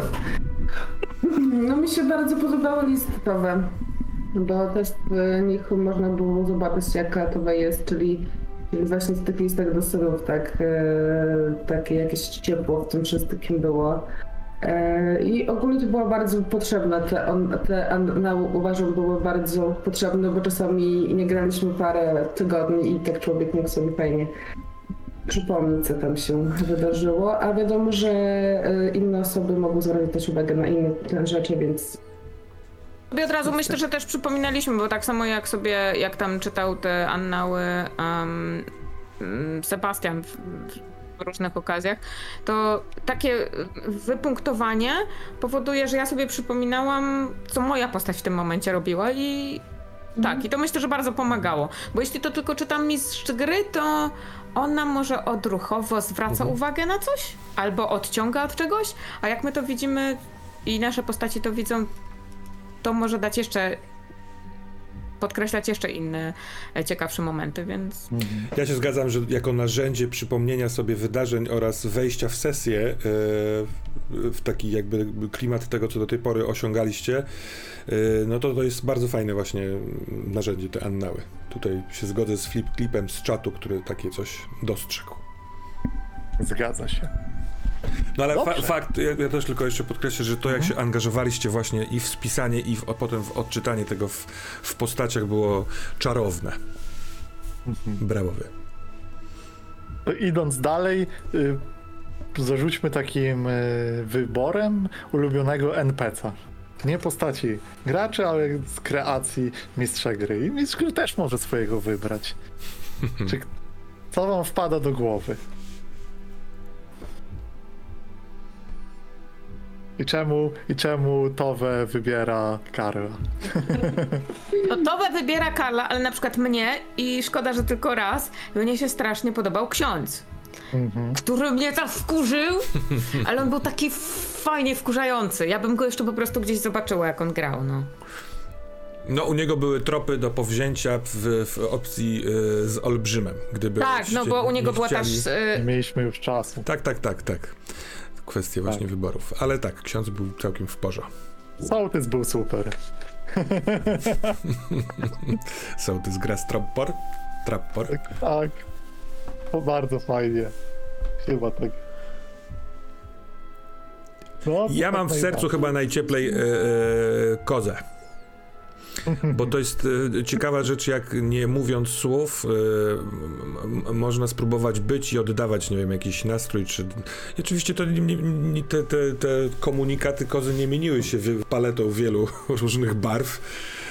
Speaker 4: No mi się bardzo podobały listy towe, bo też w nich można było zobaczyć jaka to jest, czyli właśnie w tych listach do synów tak, e, takie jakieś ciepło w tym wszystkim było. E, I ogólnie to była bardzo potrzebna, te, on, te Anna uważam były bardzo potrzebne, bo czasami nie graliśmy parę tygodni i tak człowiek mógł sobie fajnie przypomnieć, co tam się wydarzyło, a wiadomo, że e, inne osoby mogą zwracać uwagę na inne rzeczy, więc
Speaker 5: Sobie od razu myślę, że też przypominaliśmy, bo tak samo jak sobie, jak tam czytał te annały um, mm, Sebastian w, w różnych okazjach, to takie wypunktowanie powoduje, że ja sobie przypominałam, co moja postać w tym momencie robiła i tak, i to myślę, że bardzo pomagało. Bo jeśli to tylko czytam mistrz gry, to ona może odruchowo zwraca uwagę na coś, albo odciąga od czegoś, a jak my to widzimy i nasze postaci to widzą, to może dać jeszcze. podkreślać jeszcze inne e, ciekawsze momenty, więc.
Speaker 1: Ja się zgadzam, że jako narzędzie przypomnienia sobie wydarzeń oraz wejścia w sesję e, w taki jakby klimat tego, co do tej pory osiągaliście, e, no to to jest bardzo fajne właśnie narzędzie, te annały. Tutaj się zgodzę z Flip Clipem z czatu, który takie coś dostrzegł.
Speaker 2: Zgadza się.
Speaker 1: No ale fa- fakt, ja, ja też tylko jeszcze podkreślę, że to jak się angażowaliście właśnie i w spisanie, i w, a potem w odczytanie tego w, w postaciach było czarowne. Brawo wy.
Speaker 2: To Idąc dalej, y, zarzućmy takim y, wyborem ulubionego NPC-a. Nie postaci graczy, ale z kreacji mistrza gry. I mistrz gry też może swojego wybrać. (laughs) Czy, co wam wpada do głowy? I czemu, I czemu Towe wybiera Karla?
Speaker 5: No (laughs) to wybiera Karla, ale na przykład mnie i szkoda, że tylko raz, mnie się strasznie podobał ksiądz. Który mnie tak wkurzył, (laughs) ale on był taki fajnie wkurzający. Ja bym go jeszcze po prostu gdzieś zobaczyła, jak on grał, no.
Speaker 1: No, u niego były tropy do powzięcia w, w opcji y, z olbrzymem, gdyby.
Speaker 5: Tak, no bo u niego
Speaker 1: nie
Speaker 5: była
Speaker 1: chcieli...
Speaker 5: też.
Speaker 2: Nie
Speaker 5: y,
Speaker 2: mieliśmy już czasu.
Speaker 1: Tak, tak, tak, tak. Kwestia właśnie
Speaker 2: Tak.
Speaker 1: wyborów. Ale tak, ksiądz był całkiem w porządku.
Speaker 2: Sołtys był super. (laughs)
Speaker 1: Sołtys gra z Trappor. Trappor.
Speaker 2: Tak. To bardzo fajnie. Chyba tak. No,
Speaker 1: Ja
Speaker 2: tak
Speaker 1: mam w sercu
Speaker 2: najbardziej.
Speaker 1: chyba najcieplej e, e, kozę. Bo to jest e, ciekawa rzecz, jak nie mówiąc słów, e, można spróbować być i oddawać, nie wiem, jakiś nastrój, czy... I oczywiście to nie, te, te, te komunikaty kozy nie mieniły się paletą wielu (laughs) różnych barw.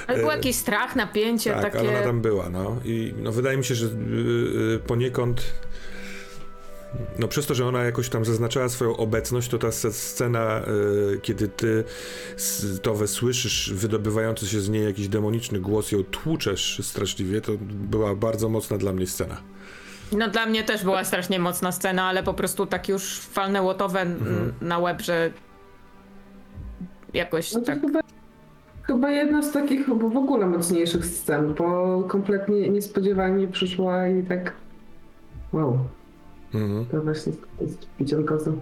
Speaker 5: Ale był
Speaker 1: E,
Speaker 5: jakiś strach, napięcie,
Speaker 1: Tak,
Speaker 5: takie...
Speaker 1: ale ona tam była, no. I no, wydaje mi się, że poniekąd no przez to, że ona jakoś tam zaznaczała swoją obecność, to ta sce- scena, y, kiedy ty Towe słyszysz wydobywający się z niej jakiś demoniczny głos, ją tłuczesz straszliwie, to była bardzo mocna dla mnie scena.
Speaker 5: No dla mnie też była strasznie mocna scena, ale po prostu tak już falne łotowe
Speaker 1: Mhm.
Speaker 5: na łeb, że jakoś
Speaker 4: No to
Speaker 5: tak...
Speaker 4: chyba, chyba jedna z takich chyba w ogóle mocniejszych scen, bo kompletnie niespodziewanie przyszła i tak wow,
Speaker 1: Mhm.
Speaker 4: to właśnie jest widziankozy.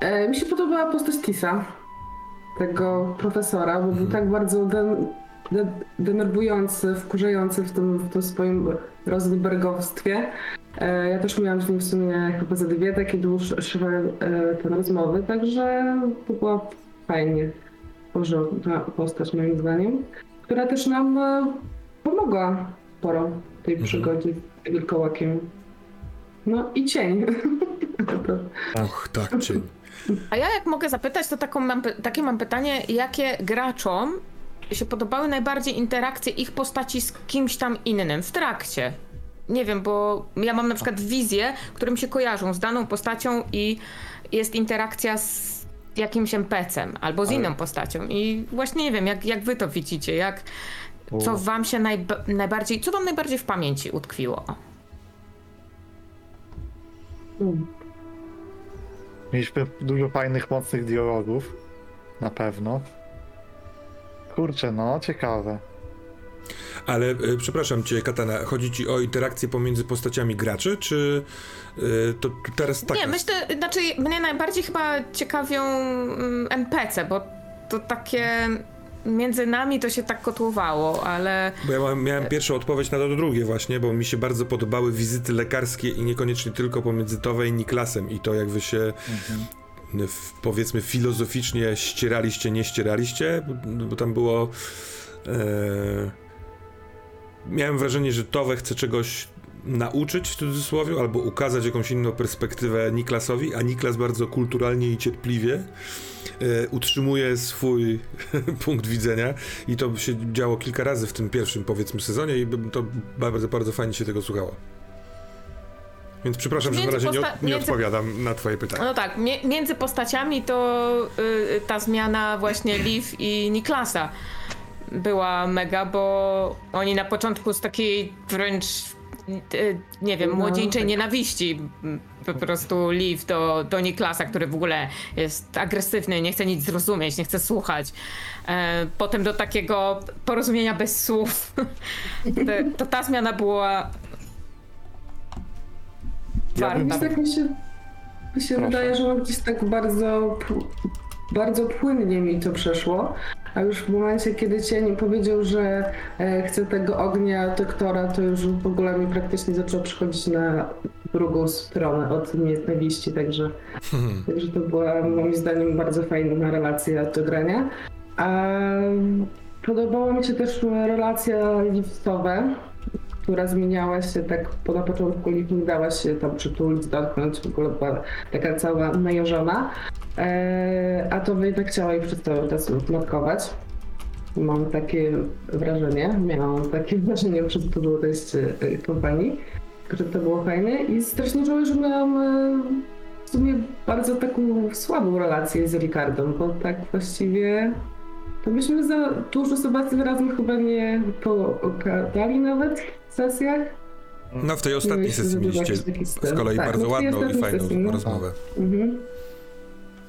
Speaker 4: E, mi się podobała postać Tisa, tego profesora, bo był tak bardzo den, de, denerwujący, wkurzający w tym, w tym swoim rozwybergowstwie. E, ja też miałam z nim w sumie chyba za dwie takie dłuższe e, te rozmowy, także to była fajnie porządna postać moim zdaniem, która też nam e, pomogła sporo w tej
Speaker 1: Mhm.
Speaker 4: przygodzie z wilkołakiem. No i cień.
Speaker 1: Och, tak, cień.
Speaker 5: A ja jak mogę zapytać, to taką mam, takie mam pytanie, jakie graczom się podobały najbardziej interakcje ich postaci z kimś tam innym w trakcie? Nie wiem, bo ja mam na przykład wizję, które mi się kojarzą z daną postacią i jest interakcja z jakimś NPC-em albo z
Speaker 2: Ale-
Speaker 5: inną postacią i właśnie nie wiem, jak, jak wy to widzicie, jak, co wam się najba- najbardziej, co wam najbardziej w pamięci utkwiło?
Speaker 2: Mieliśmy dużo fajnych, mocnych dialogów. Na pewno. Kurczę, no, ciekawe.
Speaker 1: Ale y, przepraszam cię, Katana, chodzi ci o interakcję pomiędzy postaciami graczy, czy y, to teraz tak?
Speaker 5: Nie, myślę, znaczy mnie najbardziej chyba ciekawią mm, NPC, bo to takie między nami to się tak kotłowało, ale
Speaker 1: Bo ja miałem pierwszą odpowiedź na to drugie właśnie, bo mi się bardzo podobały wizyty lekarskie i niekoniecznie tylko pomiędzy Towe i Niklasem i to jak wy się w, powiedzmy filozoficznie ścieraliście, nie ścieraliście, bo, bo tam było e, miałem wrażenie, że Towe chce czegoś nauczyć w cudzysłowie, albo ukazać jakąś inną perspektywę Niklasowi, a Niklas bardzo kulturalnie i cierpliwie e, utrzymuje swój (laughs) punkt widzenia i to się działo kilka razy w tym pierwszym powiedzmy sezonie i to bardzo, bardzo fajnie się tego słuchało. Więc przepraszam, że na
Speaker 5: Między
Speaker 1: razie nie, od, nie
Speaker 5: między-
Speaker 1: odpowiadam na twoje pytanie.
Speaker 5: no tak, mie- między postaciami to y, ta zmiana właśnie (clears throat) Liv i Niklasa była mega, bo oni na początku z takiej wręcz y, nie wiem,
Speaker 4: No,
Speaker 5: młodzieńczej
Speaker 4: tak.
Speaker 5: nienawiści m, po prostu Liv do, do Niklasa, który w ogóle jest agresywny, nie chce nic zrozumieć, nie chce słuchać. E, potem do takiego porozumienia bez słów. (laughs) Te- to ta zmiana była
Speaker 2: Ja bym-.
Speaker 4: Tak mi się, mi się wydaje, że gdzieś tak bardzo, bardzo płynnie mi to przeszło. A już w momencie, kiedy cień powiedział, że e, chce tego ognia doktora, to już w ogóle mi praktycznie zaczął przychodzić na drugą stronę od nienawiści, także, także to była moim zdaniem bardzo fajna relacja do grania. A podobała mi się też relacja liftowe, która zmieniała się tak, po na początku Liv nie dała się tam przytulić, dotknąć, w ogóle była taka cała najeżona, a to by jednak chciała jej przez cały czas matkować. Mam takie wrażenie, miałam takie (laughs) wrażenie przez to było dojście e, kompanii, że to było fajne i strasznie żałuję, że miałam e, w sumie bardzo taką słabą relację z Ricardą, bo tak właściwie to byśmy za dużo Sebastian razem chyba nie pogadali nawet w sesjach.
Speaker 1: No w tej ostatniej sesji mieliście z kolei
Speaker 4: Tak,
Speaker 1: bardzo
Speaker 4: no tej
Speaker 1: ładną i fajną
Speaker 4: sesji, no.
Speaker 1: rozmowę.
Speaker 4: Mhm.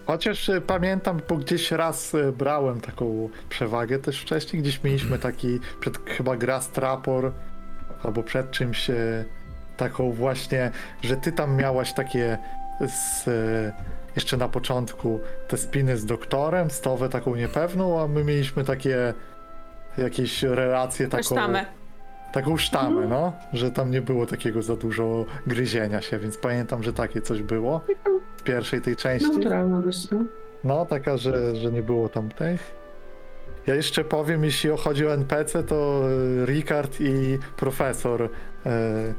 Speaker 2: Chociaż y, pamiętam, bo gdzieś raz y, brałem taką przewagę też wcześniej, gdzieś mieliśmy taki, przed, chyba gra Strapor, albo przed czymś y, taką właśnie, że ty tam miałaś takie z, jeszcze na początku te spiny z doktorem, stowę taką niepewną, a my mieliśmy takie jakieś relacje taką,
Speaker 5: Sztamę.
Speaker 2: taką sztamę, no, że tam nie było takiego za dużo gryzienia się, więc pamiętam, że takie coś było pierwszej tej części.
Speaker 4: Neutralna dość, no.
Speaker 2: No, taka, że, że nie było tam tych. Ja jeszcze powiem, jeśli chodzi o NPC, to e, Ricard i profesor. E,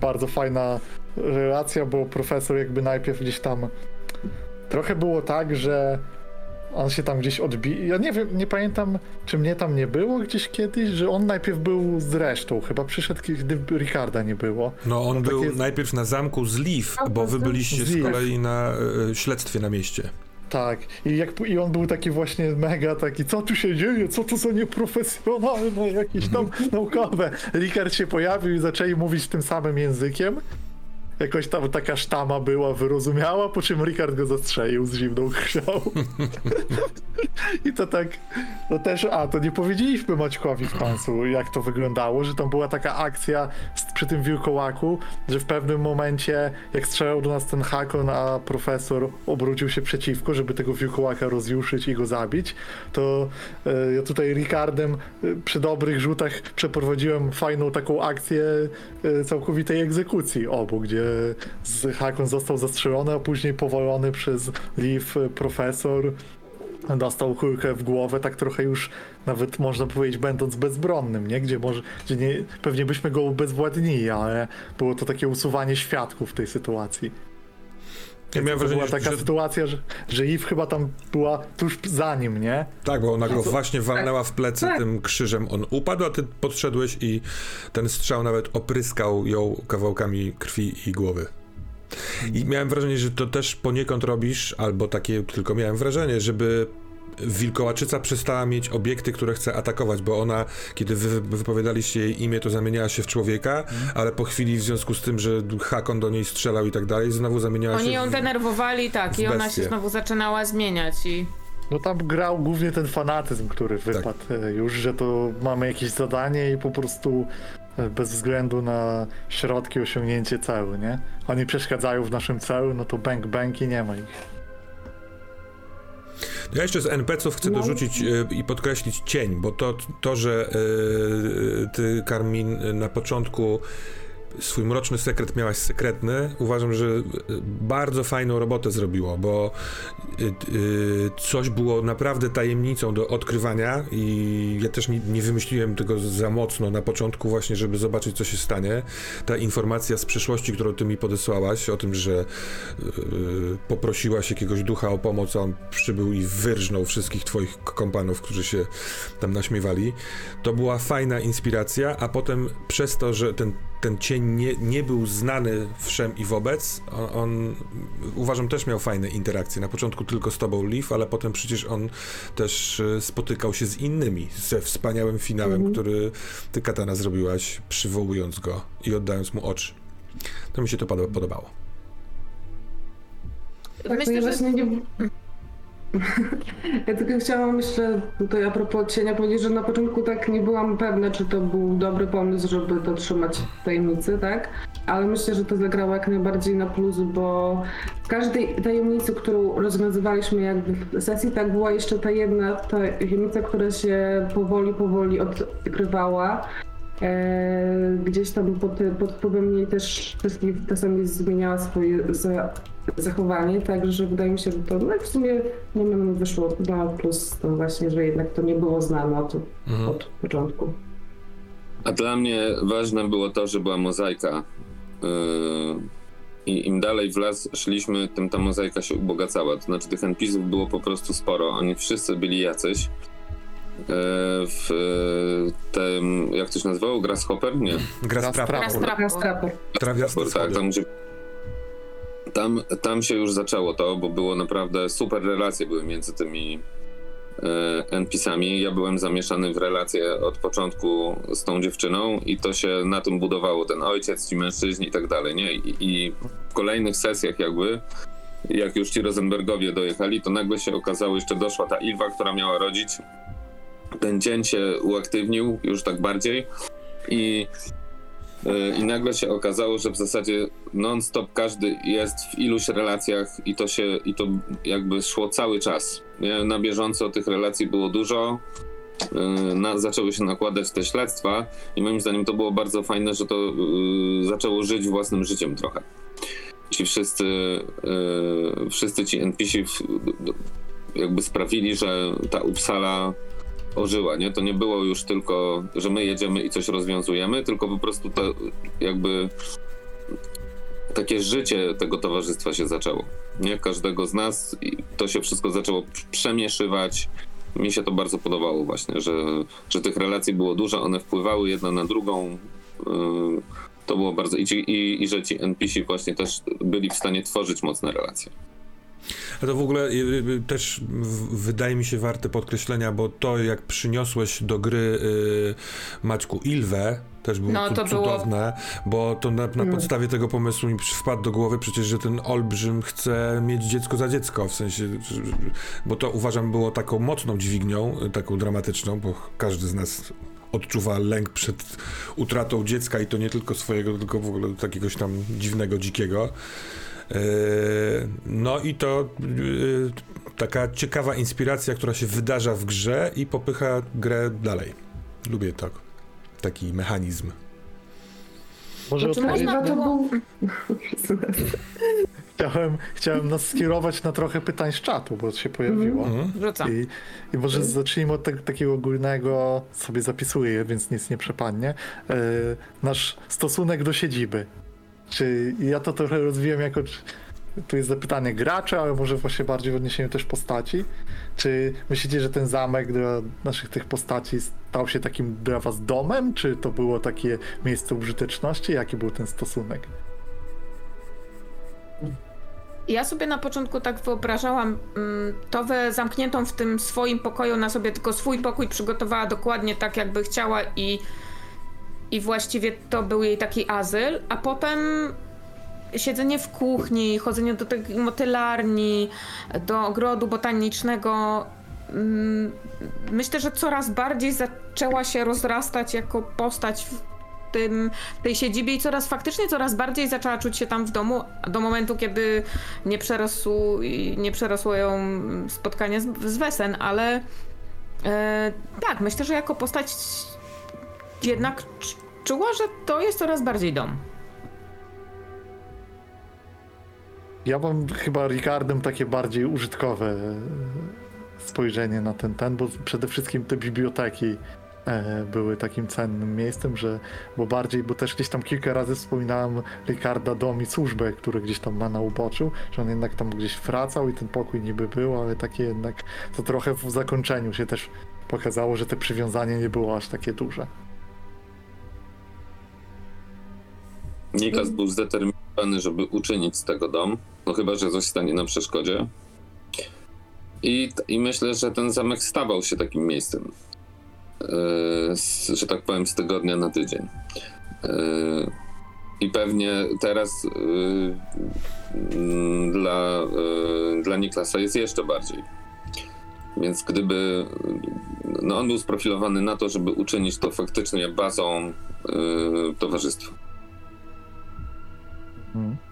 Speaker 2: bardzo fajna relacja, bo profesor jakby najpierw gdzieś tam. Trochę było tak, że on się tam gdzieś odbijał. Ja nie wiem, nie pamiętam, czy mnie tam nie było gdzieś kiedyś, że on najpierw był z resztą. Chyba przyszedł, gdy Ricarda nie było.
Speaker 1: No on
Speaker 2: No,
Speaker 1: był
Speaker 2: takie-
Speaker 1: najpierw na zamku z Leaf,
Speaker 4: A,
Speaker 1: bo wy
Speaker 4: to-
Speaker 1: byliście
Speaker 2: z
Speaker 1: z kolei na e, śledztwie na mieście.
Speaker 2: Tak, i, jak, i on był taki właśnie mega taki, co tu się dzieje, co to za nieprofesjonalne, jakieś tam naukowe. Ricard się pojawił i zaczęli mówić tym samym językiem. Jakoś tam taka sztama była wyrozumiała, po czym Ricard go zastrzelił z zimną krwią. (laughs) I to tak, to też, a to nie powiedzieliśmy Maćkowi w końcu, jak to wyglądało, że tam była taka akcja przy tym wilkołaku, że w pewnym momencie, jak strzelał do nas ten Hakon, a profesor obrócił się przeciwko, żeby tego wilkołaka rozjuszyć i go zabić, to e, ja tutaj Ricardem e, przy dobrych rzutach przeprowadziłem fajną taką akcję e, całkowitej egzekucji obu, gdzie z Hakon został zastrzelony, a później powalony przez Leaf profesor dostał kulkę w głowę, tak trochę już nawet można powiedzieć będąc bezbronnym, nie? Gdzie może, gdzie nie, pewnie byśmy go ubezwładnili, ale było to takie usuwanie świadków w tej sytuacji.
Speaker 1: Ja miałem wrażenie,
Speaker 2: była taka
Speaker 1: że
Speaker 2: sytuacja, że, że Eve chyba tam była tuż za nim, nie?
Speaker 1: tak, bo ona go właśnie walnęła w plecy
Speaker 4: Tak.
Speaker 1: tym krzyżem. On upadł, a ty podszedłeś i ten strzał nawet opryskał ją kawałkami krwi i głowy. I miałem wrażenie, że to też poniekąd robisz, albo takie tylko miałem wrażenie, żeby wilkołaczyca przestała mieć obiekty, które chce atakować, bo ona, kiedy wy wypowiadaliście jej imię, to zamieniała się w człowieka, ale po chwili w związku z tym, że Hakon do niej strzelał i tak dalej, znowu zamieniała się
Speaker 5: Oni ją
Speaker 1: w...
Speaker 5: denerwowali, tak,
Speaker 1: w
Speaker 5: i ona się znowu zaczynała zmieniać i...
Speaker 2: No tam grał głównie ten fanatyzm, który wypadł e, już, że to mamy jakieś zadanie i po prostu e, bez względu na środki osiągnięcie celu, nie? Oni przeszkadzają w naszym celu, no to bank bank i nie ma ich.
Speaker 1: Ja jeszcze z NPC-ów chcę
Speaker 4: No.
Speaker 1: dorzucić e, i podkreślić cień, bo to, to że e, ty, Karmin, e, na początku swój mroczny sekret miałaś sekretny, uważam, że e, bardzo fajną robotę zrobiło, bo e, e, coś było naprawdę tajemnicą do odkrywania i ja też nie, nie wymyśliłem tego za mocno na początku właśnie, żeby zobaczyć, co się stanie. Ta informacja z przyszłości, którą ty mi podesłałaś, o tym, że poprosiłaś jakiegoś ducha o pomoc, a on przybył i wyrżnął wszystkich twoich kompanów, którzy się tam naśmiewali. To była fajna inspiracja, a potem przez to, że ten, ten cień nie, nie był znany wszem i wobec, on, on uważam też miał fajne interakcje. Na początku tylko z tobą Leaf, ale potem przecież on też e, spotykał się z innymi, ze wspaniałym finałem, który ty Katana zrobiłaś, przywołując go i oddając mu oczy. To mi się to pod- podobało.
Speaker 4: Tak,
Speaker 5: Myślę,
Speaker 4: ja
Speaker 5: że
Speaker 4: właśnie nie... Ja tylko chciałam myślę tutaj a propos cienia powiedzieć, że na początku tak nie byłam pewna, czy to był dobry pomysł, żeby to trzymać w tajemnicy, tak? Ale myślę, że to zagrało jak najbardziej na plus, bo w każdej tajemnicy, którą rozwiązywaliśmy jakby w sesji, tak była jeszcze ta jedna tajemnica, która się powoli, powoli odkrywała. E, gdzieś tam pod, pod wpływem niej też czasami zmieniała swoje zachowanie, także wydaje mi się, że to no, w sumie nie nam wyszło na plus to właśnie, że jednak to nie było znane od,
Speaker 1: Mhm.
Speaker 4: od początku.
Speaker 3: A dla mnie ważne było to, że była mozaika. Yy, I im dalej w las szliśmy, tym ta mozaika się ubogacała. To znaczy tych NPC-ów było po prostu sporo. Oni wszyscy byli jacyś. Yy, W tym, jak to się nazywało? Grasshopper? Nie.
Speaker 1: Gra
Speaker 2: Raz
Speaker 1: sprawa.
Speaker 2: prawo.
Speaker 5: Raz
Speaker 4: Raz trapor.
Speaker 1: Trawiasty
Speaker 3: Tak,
Speaker 1: schody.
Speaker 3: tam, gdzie... tam, tam się już zaczęło to, bo było naprawdę super relacje były między tymi e, NPC-ami. Ja byłem zamieszany w relacje od początku z tą dziewczyną i to się na tym budowało, ten ojciec, ci mężczyźni i tak dalej, nie? I, i w kolejnych sesjach jakby, jak już ci Rosenbergowie dojechali, to nagle się okazało, jeszcze doszła ta Ilwa, która miała rodzić. Ten dzień się uaktywnił już tak bardziej i I nagle się okazało, że w zasadzie non-stop każdy jest w iluś relacjach i to się, i to jakby szło cały czas. Na bieżąco tych relacji było dużo. e, Na, zaczęły się nakładać te śledztwa i moim zdaniem to było bardzo fajne, że to e, zaczęło żyć własnym życiem trochę. ci wszyscy, yy, wszyscy ci NPC w, jakby sprawili, że ta Uppsala ożyła, nie? To nie było już tylko, że my jedziemy i coś rozwiązujemy, tylko po prostu to jakby takie życie tego towarzystwa się zaczęło, nie? Każdego z nas i to się wszystko zaczęło przemieszywać. Mi się to bardzo podobało właśnie, że, że tych relacji było dużo, one wpływały jedna na drugą. Yy, to było bardzo... I, ci, i, I że ci NPC właśnie też byli w stanie tworzyć mocne relacje.
Speaker 1: A to w ogóle y, y, też w- wydaje mi się warte podkreślenia, bo to jak przyniosłeś do gry y, Maćku Ilwę, też było
Speaker 5: No, to było-
Speaker 1: cudowne, bo to na, na
Speaker 4: Mm.
Speaker 1: podstawie tego pomysłu mi wpadł do głowy przecież, że ten olbrzym chce mieć dziecko za dziecko, w sensie, bo to uważam było taką mocną dźwignią, y, taką dramatyczną, bo każdy z nas odczuwa lęk przed utratą dziecka i to nie tylko swojego, tylko w ogóle takiegoś tam dziwnego, dzikiego. Yy, No i to yy, taka ciekawa inspiracja, która się wydarza w grze i popycha grę dalej. Lubię tak. Taki mechanizm.
Speaker 2: Może
Speaker 5: Znaczy, można
Speaker 4: to
Speaker 5: było-
Speaker 4: był... (laughs)
Speaker 2: chciałem, chciałem nas skierować na trochę pytań z czatu, bo się pojawiło.
Speaker 1: Mhm.
Speaker 5: Rzucam.
Speaker 2: I, I może zacznijmy od tak, takiego ogólnego, sobie zapisuję je, więc nic nie przepadnie. E, nasz stosunek do siedziby. Czy ja to trochę rozwijam jako. Tu jest zapytanie gracza, ale może właśnie bardziej w odniesieniu też postaci. Czy myślicie, że ten zamek dla naszych tych postaci stał się takim dla was domem? Czy to było takie miejsce użyteczności? Jaki był ten stosunek?
Speaker 5: Ja sobie na początku tak wyobrażałam mm, Towę zamkniętą w tym swoim pokoju, na sobie tylko swój pokój przygotowała dokładnie tak, jakby chciała i, i właściwie to był jej taki azyl, a potem siedzenie w kuchni, chodzenie do tej motylarni, do ogrodu botanicznego. mm, Myślę, że coraz bardziej zaczęła się rozrastać jako postać w tym, tej siedzibie i coraz faktycznie coraz bardziej zaczęła czuć się tam w domu, do momentu, kiedy nie, przerosł, nie przerosło ją spotkanie z, z Wesen, ale e, tak, myślę, że jako postać jednak czuła, że to jest coraz bardziej dom.
Speaker 2: Ja mam chyba Ricardem takie bardziej użytkowe e, spojrzenie na ten ten, bo przede wszystkim te biblioteki e, były takim cennym miejscem, że bo bardziej, bo też gdzieś tam kilka razy wspominałem Ricarda dom i służbę, który gdzieś tam ma na uboczu, że on jednak tam gdzieś wracał i ten pokój niby był, ale takie jednak to trochę w zakończeniu się też pokazało, że te przywiązanie nie było aż takie duże.
Speaker 3: Nikas był zdeterminowany, żeby uczynić z tego dom, no chyba, że coś stanie na przeszkodzie. I, I myślę, że ten zamek stawał się takim miejscem, yy, że tak powiem, z tygodnia na tydzień. Yy, I pewnie teraz yy, dla, dla Niklasa jest jeszcze bardziej. Więc gdyby. No on był sprofilowany na to, żeby uczynić to faktycznie bazą towarzystwa.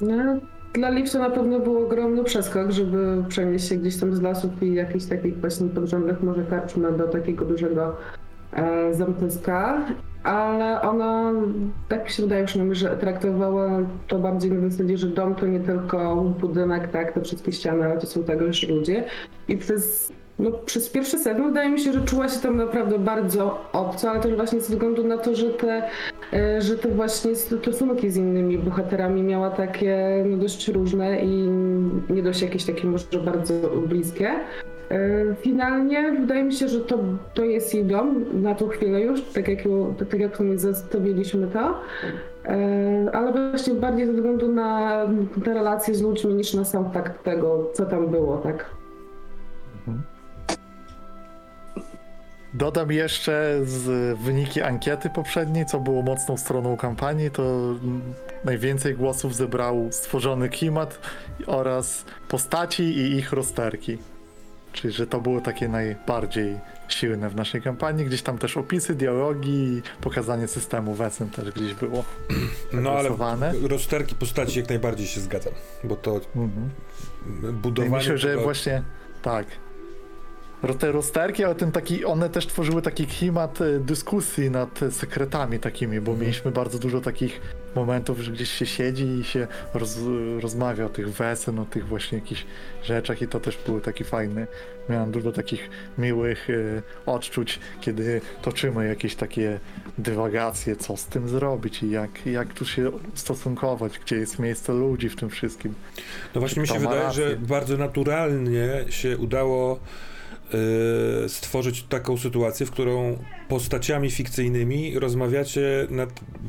Speaker 4: No, dla Lipsa na pewno był ogromny przeskok, żeby przenieść się gdzieś tam z lasów i jakichś takich właśnie podrządnych może karczmy do takiego dużego e, zamczyska. Ale ona, tak mi się wydaje że traktowała to bardziej na zasadzie, że dom to nie tylko budynek, tak, te wszystkie ściany, ale to są także ludzie. I przez, no, przez pierwszy sezon wydaje mi się, że czuła się tam naprawdę bardzo obco, ale też właśnie ze względu na to, że te E, że te właśnie stosunki z innymi bohaterami miała takie no, dość różne i nie dość jakieś takie może bardzo bliskie. E, Finalnie wydaje mi się, że to, to jest jej dom na tą chwilę już, tak jak, tak jak my zostawiliśmy to, E, ale właśnie bardziej ze względu na te relacje z ludźmi niż na sam fakt tego, co tam było, tak?
Speaker 2: Dodam jeszcze z wyniki ankiety poprzedniej, co było mocną stroną kampanii, to najwięcej głosów zebrał stworzony klimat oraz postaci i ich rozterki. Czyli, że to było takie najbardziej silne w naszej kampanii. Gdzieś tam też opisy, dialogi i pokazanie systemu Wesen też gdzieś było
Speaker 1: No ale rozterki postaci jak najbardziej się zgadzam, bo to
Speaker 2: Mhm. I
Speaker 1: budowanie
Speaker 2: myślę, że
Speaker 1: tego...
Speaker 2: właśnie tak. Te rozterki, ale ten taki, one też tworzyły taki klimat e, dyskusji nad sekretami takimi, bo mieliśmy bardzo dużo takich momentów, że gdzieś się siedzi i się roz, rozmawia o tych wesen, o tych właśnie jakichś rzeczach i to też był taki fajny. Miałem dużo takich miłych y, odczuć, kiedy toczymy jakieś takie dywagacje, co z tym zrobić i jak, jak tu się stosunkować, gdzie jest miejsce ludzi w tym wszystkim.
Speaker 1: No właśnie mi się wydaje,
Speaker 2: rację.
Speaker 1: że bardzo naturalnie się udało stworzyć taką sytuację, w którą postaciami fikcyjnymi rozmawiacie na,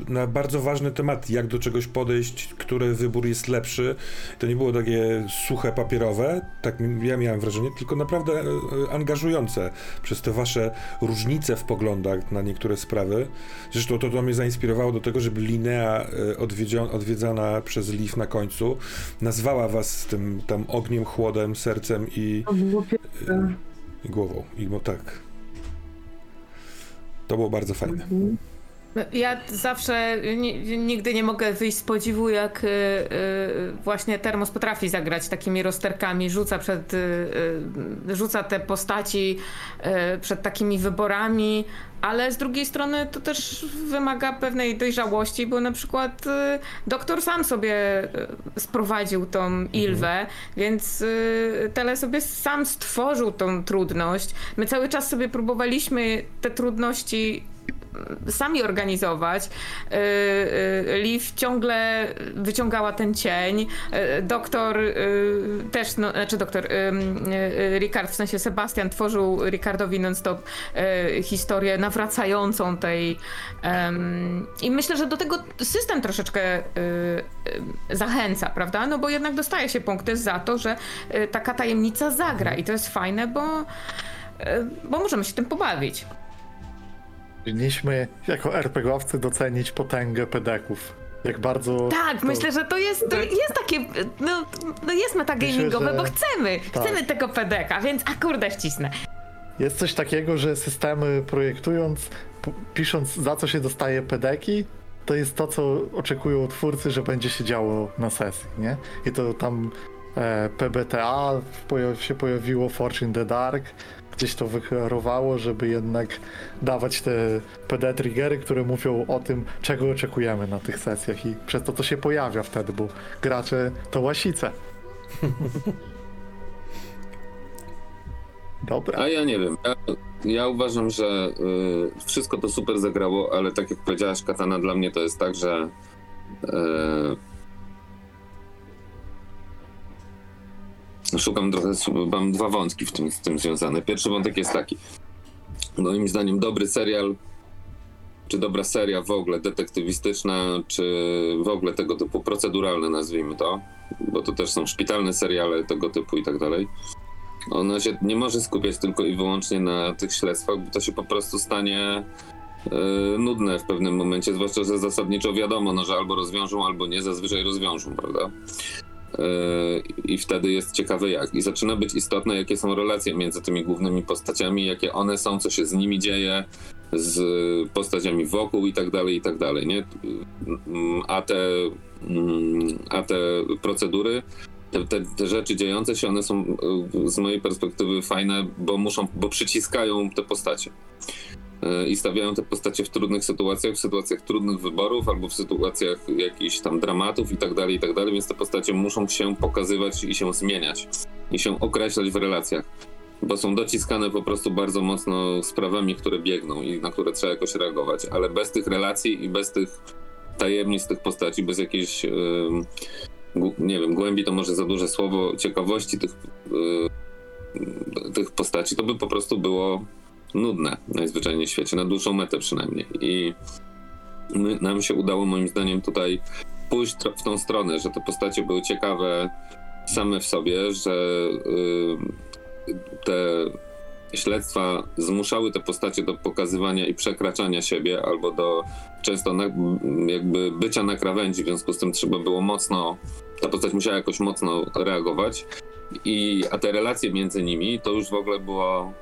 Speaker 1: na bardzo ważne tematy, jak do czegoś podejść, który wybór jest lepszy. To nie było takie suche, papierowe, tak ja miałem wrażenie, tylko naprawdę y, angażujące przez te wasze różnice w poglądach na niektóre sprawy. Zresztą to, to mnie zainspirowało do tego, żeby Linea y, odwiedzana przez Liv na końcu nazwała was tym tam ogniem, chłodem, sercem i,
Speaker 4: To było piękne.
Speaker 1: I głową. I no tak. To było bardzo fajne.
Speaker 5: Ja zawsze ni- nigdy nie mogę wyjść z podziwu, jak y, y, właśnie Termos potrafi zagrać takimi rozterkami, rzuca przed, y, rzuca te postaci przed takimi wyborami, ale z drugiej strony to też wymaga pewnej dojrzałości, bo na przykład doktor sam sobie sprowadził tą Ilwę, więc y, Tele sobie sam stworzył tą trudność. My cały czas sobie próbowaliśmy te trudności sami organizować. Yy, yy, Liv ciągle wyciągała ten cień. Yy, Doktor też, no, znaczy doktor, Ricard, w sensie Sebastian tworzył Ricardowi non-stop historię nawracającą tej i myślę, że do tego system troszeczkę zachęca, prawda? No bo jednak dostaje się punkty za to, że taka tajemnica zagra i to jest fajne, bo bo możemy się tym pobawić.
Speaker 2: Powinniśmy jako RPGowcy docenić potęgę pedeków. Jak bardzo.
Speaker 5: Tak,
Speaker 2: to-
Speaker 5: myślę, że to jest, to jest takie, no, no jest metagamingowe,
Speaker 2: Myślę, że-
Speaker 5: bo chcemy,
Speaker 2: tak.
Speaker 5: chcemy tego pedeka, więc a kurde wcisnę.
Speaker 2: Jest coś takiego, że systemy projektując, pisząc za co się dostaje pedeki, to jest to, co oczekują twórcy, że będzie się działo na sesji, nie? I to tam e, PBTA się pojawiło, Fortune the Dark, gdzieś to wyklarowało, żeby jednak dawać te PD triggery, które mówią o tym, czego oczekujemy na tych sesjach i przez to to się pojawia wtedy, bo gracze to łasice. (laughs) Dobra.
Speaker 3: A ja nie wiem. Ja, ja uważam, że y, wszystko to super zagrało, ale tak jak powiedziałaś, Katana, dla mnie to jest tak, że y, szukam trochę, mam dwa wątki w tym, z tym związane. Pierwszy wątek jest taki. Moim zdaniem dobry serial, czy dobra seria w ogóle detektywistyczna, czy w ogóle tego typu proceduralne nazwijmy to, bo to też są szpitalne seriale tego typu i tak dalej ona się nie może skupiać tylko i wyłącznie na tych śledztwach, bo to się po prostu stanie e, nudne w pewnym momencie, zwłaszcza, że zasadniczo wiadomo, no, że albo rozwiążą, albo nie, zazwyczaj rozwiążą, prawda? E, I wtedy jest ciekawe jak. I zaczyna być istotne, jakie są relacje między tymi głównymi postaciami, jakie one są, co się z nimi dzieje, z postaciami wokół i tak dalej, i tak dalej, nie? Mm, A te, mm, a te procedury te, te, te rzeczy dziejące się, one są y, z mojej perspektywy fajne, bo muszą, bo przyciskają te postacie. Y, I stawiają te postacie w trudnych sytuacjach, w sytuacjach trudnych wyborów, albo w sytuacjach jakichś tam dramatów i tak dalej, i tak dalej, więc te postacie muszą się pokazywać i się zmieniać. I się określać w relacjach. Bo są dociskane po prostu bardzo mocno sprawami, które biegną i na które trzeba jakoś reagować. Ale bez tych relacji i bez tych tajemnic tych postaci, bez jakiejś gu- nie wiem, głębi to może za duże słowo, ciekawości tych, y, tych postaci, to by po prostu było nudne najzwyczajniej w świecie, na dłuższą metę przynajmniej. I my, nam się udało moim zdaniem tutaj pójść w tą stronę, że te postacie były ciekawe same w sobie, że y, te śledztwa zmuszały te postacie do pokazywania i przekraczania siebie albo do często na, jakby bycia na krawędzi, w związku z tym trzeba było mocno, ta postać musiała jakoś mocno reagować. I, a te relacje między nimi to już w ogóle było,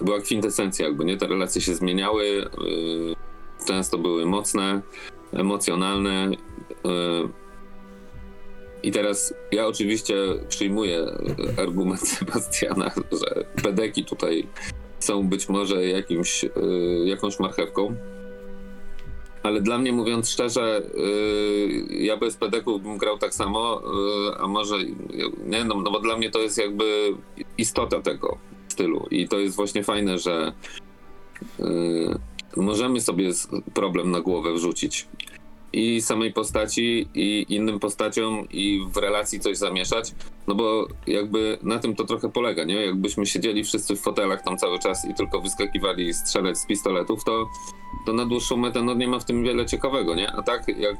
Speaker 3: była kwintesencja, jakby nie? Te relacje się zmieniały, y, często były mocne, emocjonalne. y, I teraz ja oczywiście przyjmuję argument (laughs) Sebastiana, że pedeki tutaj są być może jakimś, y, jakąś marchewką, Ale dla mnie, mówiąc szczerze, ja bez pedeków bym grał tak samo, a może nie, no, no bo dla mnie to jest jakby istota tego stylu i to jest właśnie fajne, że yy, możemy sobie problem na głowę wrzucić i samej postaci, i innym postaciom, i w relacji coś zamieszać, no bo jakby na tym to trochę polega, nie? Jakbyśmy siedzieli wszyscy w fotelach tam cały czas i tylko wyskakiwali strzelać z pistoletów, to, to na dłuższą metę no nie ma w tym wiele ciekawego, nie? A tak jak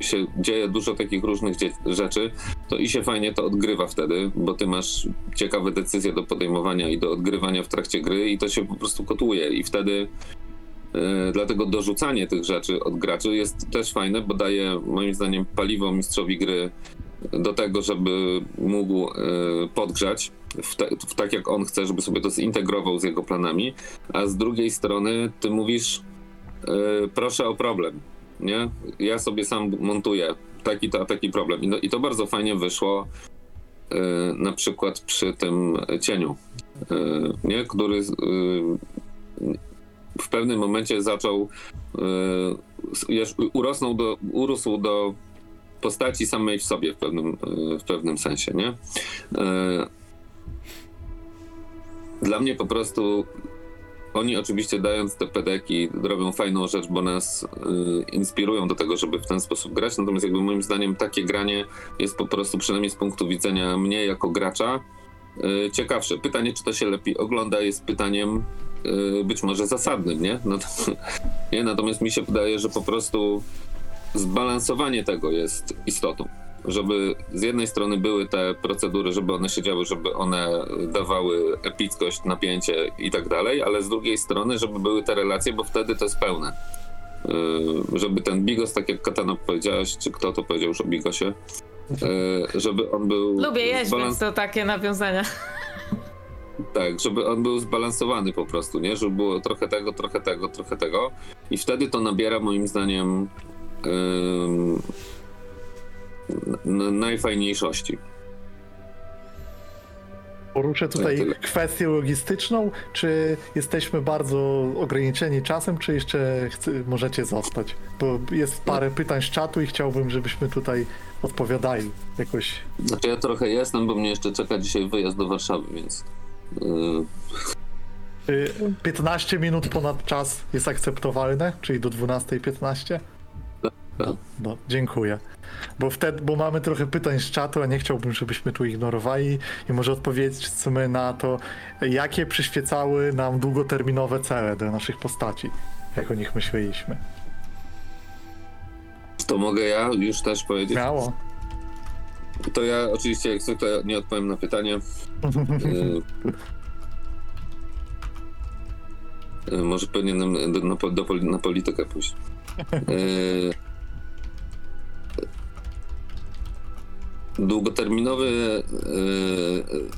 Speaker 3: się dzieje dużo takich różnych rzeczy, to i się fajnie to odgrywa wtedy, bo ty masz ciekawe decyzje do podejmowania i do odgrywania w trakcie gry i to się po prostu kotuje i wtedy e, Dlatego dorzucanie tych rzeczy od graczy jest też fajne, bo daje moim zdaniem paliwo mistrzowi gry do tego, żeby mógł e, podgrzać w, te, w tak jak on chce, żeby sobie to zintegrował z jego planami, a z drugiej strony ty mówisz e, proszę o problem, nie? Ja sobie sam montuję taki to, taki problem. I, no, I to bardzo fajnie wyszło e, na przykład przy tym cieniu, e, nie? Który e, w pewnym momencie zaczął już urosnął do, urósł do postaci samej w sobie w pewnym, e, w pewnym sensie, nie? E, Dla mnie po prostu oni oczywiście dając te pedeki robią fajną rzecz, bo nas y, inspirują do tego, żeby w ten sposób grać, natomiast jakby moim zdaniem takie granie jest po prostu przynajmniej z punktu widzenia mnie jako gracza y, ciekawsze. Pytanie, czy to się lepiej ogląda jest pytaniem y, być może zasadnym, nie? No to, (laughs) nie? Natomiast mi się wydaje, że po prostu zbalansowanie tego jest istotą. Żeby z jednej strony były te procedury, żeby one się działy, żeby one dawały epickość, napięcie i tak dalej, ale z drugiej strony, żeby były te relacje, bo wtedy to jest pełne. Yy, żeby ten bigos, tak jak Katana powiedziałaś, czy kto to powiedział już o bigosie, yy, żeby on był.
Speaker 5: Lubię jeść, więc to takie nawiązania.
Speaker 3: tak, żeby on był zbalansowany po prostu, nie? Żeby było trochę tego, trochę tego, trochę tego. I wtedy to nabiera moim zdaniem n- najfajniejszości.
Speaker 2: Poruszę tutaj kwestię logistyczną. Czy jesteśmy bardzo ograniczeni czasem, czy jeszcze możecie zostać? Bo jest parę pytań z czatu i chciałbym, żebyśmy tutaj odpowiadali jakoś.
Speaker 3: Znaczy ja trochę jestem, bo mnie jeszcze czeka dzisiaj wyjazd do Warszawy, więc yy,
Speaker 2: Y, 15 minut ponad czas jest akceptowalne, czyli do 12.15?
Speaker 3: Tak.
Speaker 2: No, dziękuję. Bo wtedy, bo mamy trochę pytań z czatu, a nie chciałbym, żebyśmy tu ignorowali i może odpowiedzmy na to, jakie przyświecały nam długoterminowe cele dla naszych postaci, jak o nich myśleliśmy.
Speaker 3: to mogę ja już też powiedzieć.
Speaker 2: Miało.
Speaker 3: To ja oczywiście jak zwykle nie odpowiem na pytanie. Yy, (laughs) yy, może powinienem do, na, do, na politykę pójść. Yy, długoterminowy. Yy,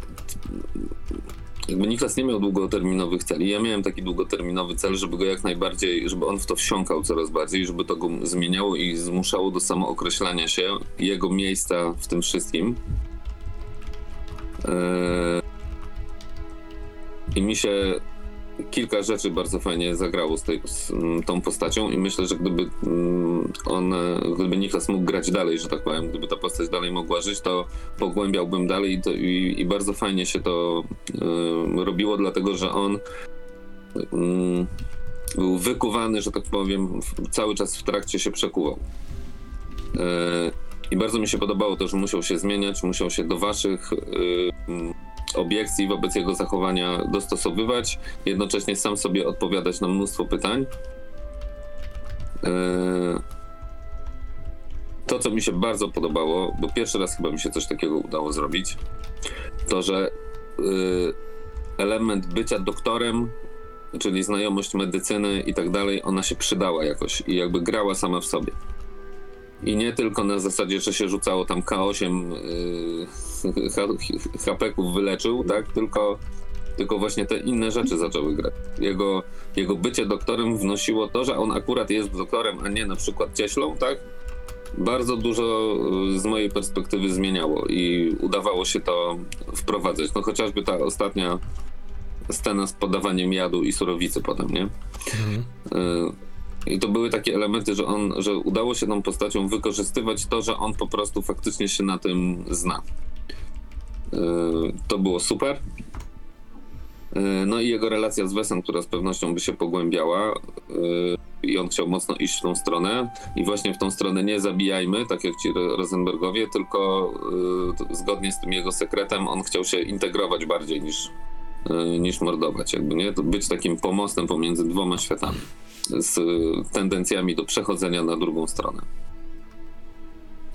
Speaker 3: jakby Niklas nie miał długoterminowych celi. Ja miałem taki długoterminowy cel, żeby go jak najbardziej, żeby on w to wsiąkał coraz bardziej, żeby to go zmieniało i zmuszało do samookreślania się jego miejsca w tym wszystkim. Eee, I mi się kilka rzeczy bardzo fajnie zagrało z, tej, z mm, tą postacią i myślę, że gdyby mm, on, gdyby Niklas mógł grać dalej, że tak powiem, gdyby ta postać dalej mogła żyć, to pogłębiałbym dalej i, to, i, i bardzo fajnie się to e, robiło, dlatego że on mm, był wykuwany, że tak powiem, cały czas w trakcie się przekuwał. E, I bardzo mi się podobało to, że musiał się zmieniać, musiał się do waszych y, obiekcji wobec jego zachowania dostosowywać, jednocześnie sam sobie odpowiadać na mnóstwo pytań. E, To, co mi się bardzo podobało, bo pierwszy raz chyba mi się coś takiego udało zrobić, to, że y, element bycia doktorem, czyli znajomość medycyny i tak dalej, ona się przydała jakoś i jakby grała sama w sobie. I nie tylko na zasadzie, że się rzucało tam K8 yy, wyleczył, tak? Tylko, tylko właśnie te inne rzeczy zaczęły grać. Jego, jego bycie doktorem wnosiło to, że on akurat jest doktorem, a nie na przykład cieślą, tak? Bardzo dużo yy, z mojej perspektywy zmieniało i udawało się to wprowadzać. No chociażby ta ostatnia scena z podawaniem jadu i surowicy potem, nie?
Speaker 1: Mhm.
Speaker 3: Yy, I to były takie elementy, że on, że udało się tą postacią wykorzystywać to, że on po prostu faktycznie się na tym zna. Yy, To było super. Yy, No i jego relacja z Wesem, która z pewnością by się pogłębiała yy, i on chciał mocno iść w tą stronę i właśnie w tą stronę nie zabijajmy, tak jak ci Ro- Rosenbergowie, tylko zgodnie z tym jego sekretem on chciał się integrować bardziej niż, niż mordować, jakby nie? To być takim pomostem pomiędzy dwoma światami z y, tendencjami do przechodzenia na drugą stronę.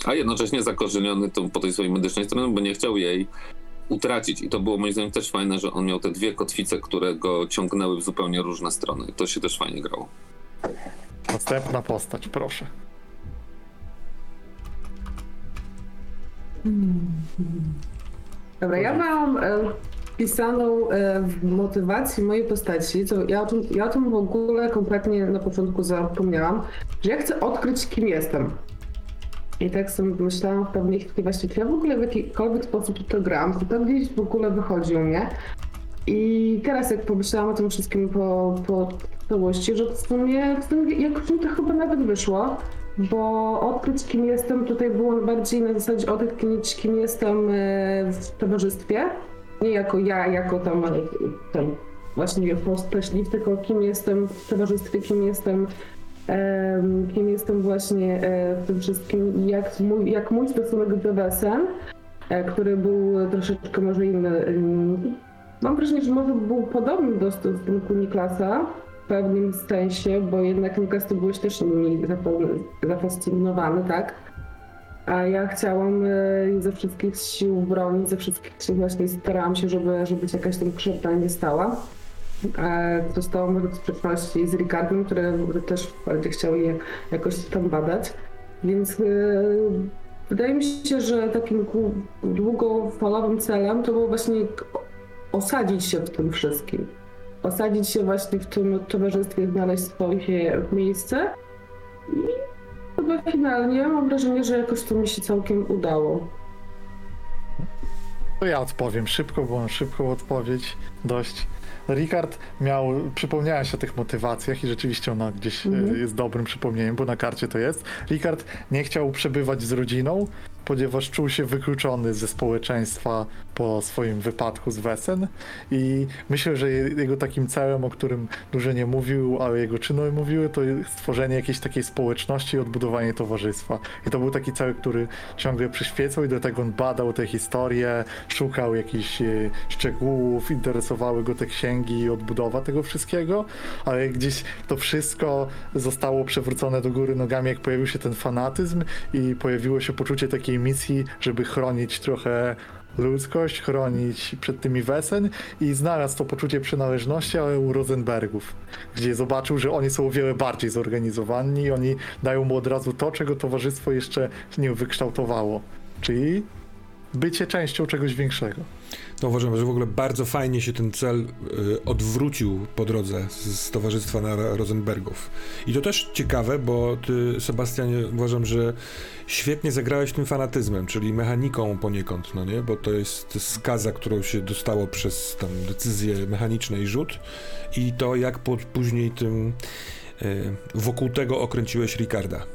Speaker 3: A jednocześnie zakorzeniony tą, po tej swojej medycznej stronie, bo nie chciał jej utracić. I to było moim zdaniem też fajne, że on miał te dwie kotwice, które go ciągnęły w zupełnie różne strony. To się też fajnie grało.
Speaker 2: Następna postać, proszę.
Speaker 4: Dobra, ja mam e, pisaną e, w motywacji mojej postaci, to ja o, tym, ja o tym w ogóle kompletnie na początku zapomniałam, że ja chcę odkryć, kim jestem. I tak sobie myślałam w pewnej chwili właśnie, czy ja w ogóle w jakikolwiek sposób to gram, czy to gdzieś w ogóle wychodzi u mnie. I teraz jak pomyślałam o tym wszystkim po, po całości, że w sumie, w sumie jakoś mi to chyba nawet wyszło, bo odkryć kim jestem tutaj było bardziej na zasadzie odkryć kim jestem e, w towarzystwie, nie jako ja, jako tam ten właśnie postać liv, tylko kim jestem w towarzystwie, kim jestem em, kim jestem właśnie e, w tym wszystkim jak mój, jak mój stosunek do Wesen, e, który był troszeczkę może inny. em, Mam wrażenie, że może był podobny do stosunku Niklasa w pewnym sensie, bo jednak Niklas to byłeś też nimi zafa- zafascynowany, tak? A ja chciałam e, ze wszystkich sił bronić, ze wszystkich sił właśnie starałam się, żeby, żeby się jakaś tam krzywda nie stała. E, w sprzeczności z Ricardem, który, też bardziej chciał je jakoś tam badać. Więc e, wydaje mi się, że takim długofalowym celem to było właśnie osadzić się w tym wszystkim. Osadzić się właśnie w tym towarzystwie, znaleźć swoje miejsce. I chyba finalnie mam wrażenie, że jakoś to mi się całkiem udało.
Speaker 2: To ja odpowiem szybko, bo mam szybką odpowiedź dość. Ricard miał, przypomniałem się o tych motywacjach i rzeczywiście ona gdzieś e,
Speaker 4: Mhm.
Speaker 2: jest dobrym przypomnieniem, bo na karcie to jest. Ricard nie chciał przebywać z rodziną, ponieważ czuł się wykluczony ze społeczeństwa po swoim wypadku z Wesen i myślę, że je- jego takim celem, o którym dużo nie mówił, ale jego czyny mówiły, to stworzenie jakiejś takiej społeczności i odbudowanie towarzystwa. I to był taki cel, który ciągle przyświecał i dlatego on badał te historie, szukał jakichś e, szczegółów, interesowały go te księgi i odbudowa tego wszystkiego, ale gdzieś to wszystko zostało przewrócone do góry nogami, jak pojawił się ten fanatyzm i pojawiło się poczucie takiej misji, żeby chronić trochę ludzkość, chronić przed tymi Wesen i znalazł to poczucie przynależności, ale u Rosenbergów, gdzie zobaczył, że oni są o wiele bardziej zorganizowani i oni dają mu od razu to, czego towarzystwo jeszcze nie wykształtowało, czyli bycie częścią czegoś większego.
Speaker 1: No uważam, że w ogóle bardzo fajnie się ten cel y, odwrócił po drodze z, towarzystwa na Rosenbergów. I to też ciekawe, bo ty, Sebastianie, uważam, że świetnie zagrałeś tym fanatyzmem, czyli mechaniką poniekąd, no nie? Bo to jest skaza, którą się dostało przez tam decyzje mechaniczne i rzut i to jak po, później tym y, wokół tego okręciłeś Ricarda.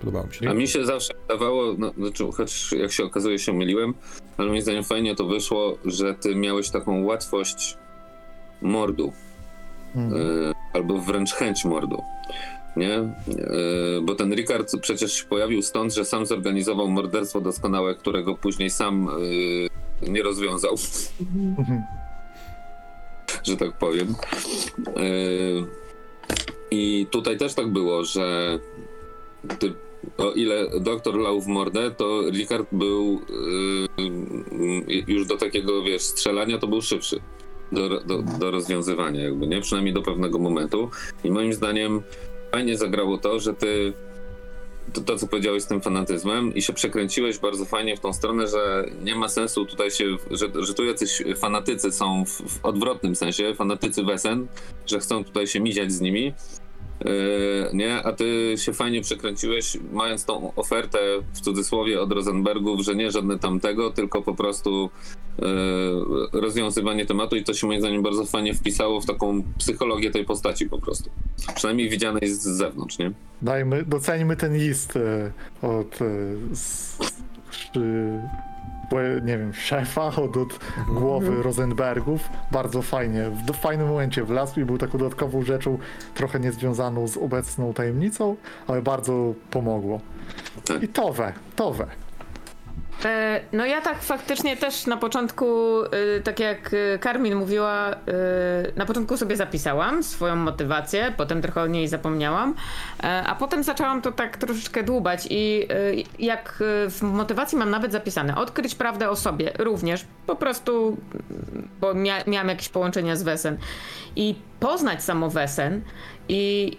Speaker 1: Podobało mi się.
Speaker 3: A mi się zawsze wydawało, no, znaczy, choć jak się okazuje się myliłem, ale moim zdaniem fajnie to wyszło, że ty miałeś taką łatwość mordu.
Speaker 2: Mhm.
Speaker 3: e, albo wręcz chęć mordu. Nie? E, bo ten Ricard przecież się pojawił stąd, że sam zorganizował morderstwo doskonałe, którego później sam e, nie rozwiązał,
Speaker 2: Mhm. (laughs)
Speaker 3: że tak powiem. I tutaj też tak było, że ty, o ile doktor lał w mordę, to Ricard był e, już do takiego, wiesz, strzelania to był szybszy do, do, do rozwiązywania, jakby, nie? Przynajmniej do pewnego momentu. I moim zdaniem fajnie zagrało to, że ty to, to, co powiedziałeś z tym fanatyzmem i się przekręciłeś bardzo fajnie w tą stronę, że nie ma sensu tutaj się, że, że tu jacyś fanatycy są w, w odwrotnym sensie, fanatycy Wesen, że chcą tutaj się miziać z nimi, Yy, nie, a ty się fajnie przekręciłeś, mając tą ofertę w cudzysłowie od Rosenbergów, że nie żadne tamtego, tylko po prostu e, rozwiązywanie tematu i to się moim zdaniem bardzo fajnie wpisało w taką psychologię tej postaci po prostu. Przynajmniej widzianej z zewnątrz, nie?
Speaker 2: Dajmy, doceńmy ten list e, od, e, z, e, nie wiem, szefa, od, od głowy Rosenbergów. Bardzo fajnie, w do- fajnym momencie wlazł i był taką dodatkową rzeczą, trochę niezwiązaną z obecną tajemnicą, ale bardzo pomogło.
Speaker 3: Tak.
Speaker 2: I towe, towe.
Speaker 5: E, No ja tak faktycznie też na początku, y, tak jak y, Karmin mówiła, na początku sobie zapisałam swoją motywację, potem trochę o niej zapomniałam, e, a potem zaczęłam to tak troszeczkę dłubać i jak w motywacji mam nawet zapisane, odkryć prawdę o sobie również, po prostu, bo mia miałam jakieś połączenia z Wesen i poznać samo Wesen i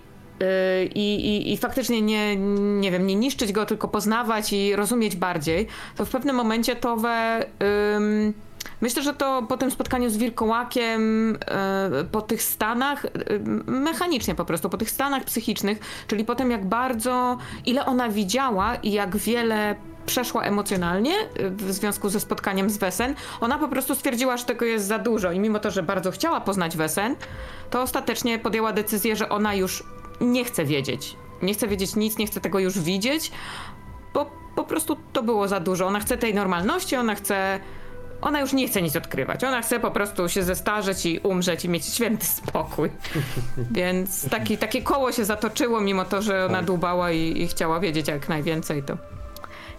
Speaker 5: I, i, I faktycznie nie, nie wiem, nie niszczyć go, tylko poznawać i rozumieć bardziej, to w pewnym momencie to we. ym, myślę, że to po tym spotkaniu z wilkołakiem, yy, po tych stanach, mechanicznie po prostu, po tych stanach psychicznych, czyli po tym, jak bardzo, ile ona widziała i jak wiele przeszła emocjonalnie yy, w związku ze spotkaniem z Wesen, ona po prostu stwierdziła, że tego jest za dużo i mimo to, że bardzo chciała poznać Wesen, to ostatecznie podjęła decyzję, że ona już nie chce wiedzieć. Nie chce wiedzieć nic, nie chce tego już widzieć, bo po prostu to było za dużo. Ona chce tej normalności, ona chce. Ona już nie chce nic odkrywać. Ona chce po prostu się zestarzeć i umrzeć i mieć święty spokój. (laughs) Więc taki, takie koło się zatoczyło, mimo to, że ona dłubała i, i chciała wiedzieć jak najwięcej, to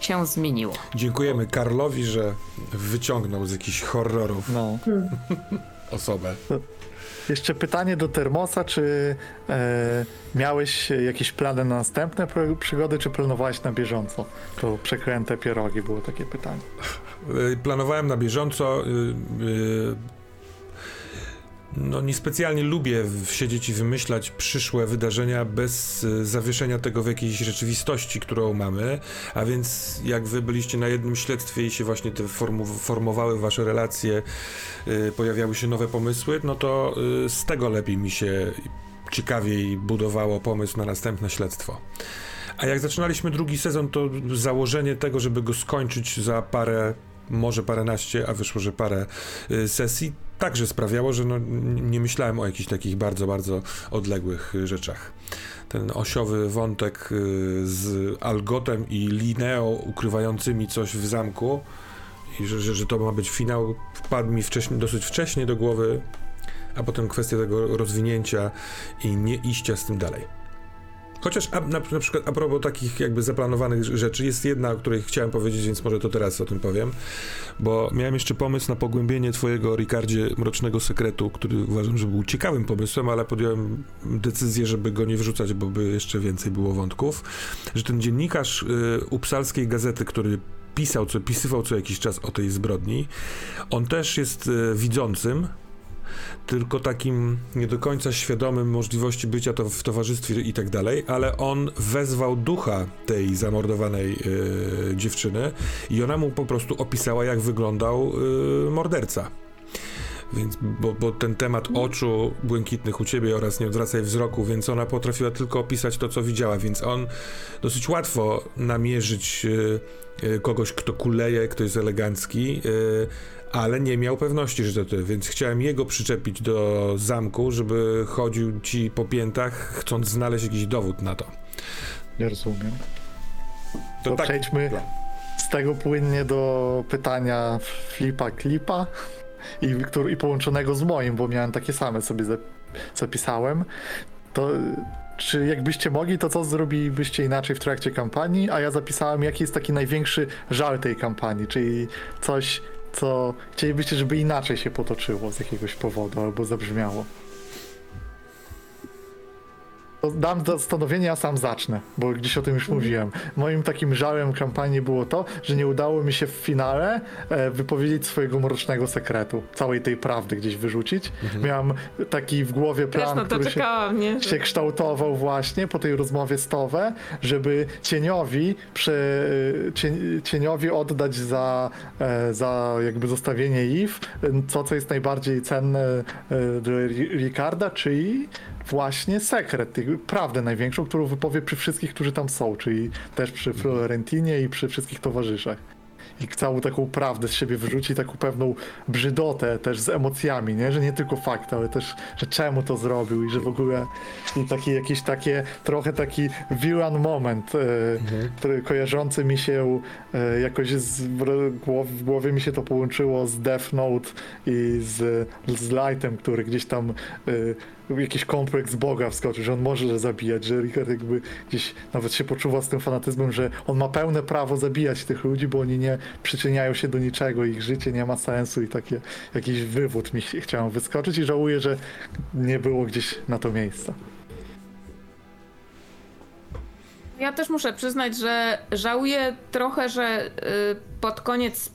Speaker 5: się zmieniło.
Speaker 1: Dziękujemy Karlowi, że wyciągnął z jakichś horrorów
Speaker 2: No. (laughs)
Speaker 1: osobę. (laughs)
Speaker 2: Jeszcze pytanie do Termosa, czy e, miałeś jakieś plany na następne przygody, czy planowałeś na bieżąco? To przekręte pierogi było takie pytanie.
Speaker 1: Y, Planowałem na bieżąco. No, niespecjalnie lubię siedzieć i wymyślać przyszłe wydarzenia bez y, zawieszenia tego w jakiejś rzeczywistości, którą mamy. A więc, jak wy byliście na jednym śledztwie i się właśnie te formowały wasze relacje, y, pojawiały się nowe pomysły, no to y, z tego lepiej mi się ciekawiej budowało pomysł na następne śledztwo. A jak zaczynaliśmy drugi sezon, to założenie tego, żeby go skończyć za parę, może paręnaście, a wyszło, że parę y, sesji, także sprawiało, że no, nie myślałem o jakichś takich bardzo, bardzo odległych y, rzeczach. Ten osiowy wątek y, z Algotem i Lineo ukrywającymi coś w zamku i że, że, że to ma być finał, wpadł mi dosyć wcześnie do głowy, a potem kwestia tego rozwinięcia i nie iścia z tym dalej. Chociaż a, na, na przykład a propos takich jakby zaplanowanych rzeczy, jest jedna, o której chciałem powiedzieć, więc może to teraz o tym powiem, bo miałem jeszcze pomysł na pogłębienie twojego, Ricardzie, Mrocznego Sekretu, który uważam, że był ciekawym pomysłem, ale podjąłem decyzję, żeby go nie wrzucać, bo by jeszcze więcej było wątków, że ten dziennikarz y, upsalskiej gazety, który pisał, co, pisywał co jakiś czas o tej zbrodni, on też jest y, widzącym, tylko takim nie do końca świadomym możliwości bycia to w towarzystwie i tak dalej, ale on wezwał ducha tej zamordowanej y, dziewczyny i ona mu po prostu opisała, jak wyglądał y, morderca. Więc, bo, bo ten temat oczu błękitnych u ciebie oraz nie odwracaj wzroku, więc ona potrafiła tylko opisać to, co widziała, więc on dosyć łatwo namierzyć y, kogoś, kto kuleje, kto jest elegancki, ale nie miał pewności, że to ty, więc chciałem jego przyczepić do zamku, żeby chodził ci po piętach, chcąc znaleźć jakiś dowód na to.
Speaker 2: Nie rozumiem.
Speaker 1: To
Speaker 2: To
Speaker 1: tak,
Speaker 2: przejdźmy z tego płynnie do pytania Flipa Klipa i, i połączonego z moim, bo miałem takie same sobie zap- zapisałem. To czy jakbyście mogli, to co zrobilibyście inaczej w trakcie kampanii? A ja zapisałem, jaki jest taki największy żal tej kampanii, czyli coś, co chcielibyście, żeby inaczej się potoczyło z jakiegoś powodu albo zabrzmiało. To dam zastanowienie, a sam zacznę, bo gdzieś o tym już mówiłem. Moim takim żałem kampanii było to, że nie udało mi się w finale e, wypowiedzieć swojego mrocznego sekretu, całej tej prawdy gdzieś wyrzucić. Miałem taki w głowie plan,
Speaker 5: to
Speaker 2: który się,
Speaker 5: czekałam, nie?
Speaker 2: się kształtował właśnie po tej rozmowie z Towe, żeby cieniowi, prze, cien, cieniowi oddać za, e, za jakby zostawienie Eve to, co jest najbardziej cenne e, dla Ri- Ricarda, czyli właśnie sekret, prawdę największą, którą wypowie przy wszystkich, którzy tam są, czyli też przy Florentinie i przy wszystkich towarzyszach. i całą taką prawdę z siebie wyrzuci, taką pewną brzydotę też z emocjami, nie? Że nie tylko fakt, ale też, że czemu to zrobił i że w ogóle i taki jakiś takie, trochę taki villain moment, e, który kojarzący mi się e, jakoś z, w głowie mi się to połączyło z Death Note i z, z Lightem, który gdzieś tam e, jakiś kompleks Boga wskoczył, że on może zabijać, że Richard jakby gdzieś nawet się poczuwa z tym fanatyzmem, że on ma pełne prawo zabijać tych ludzi, bo oni nie przyczyniają się do niczego, ich życie nie ma sensu i takie jakiś wywód mi chciałem wyskoczyć i żałuję, że nie było gdzieś na to miejsca.
Speaker 5: Ja też muszę przyznać, że żałuję trochę, że y, pod koniec y,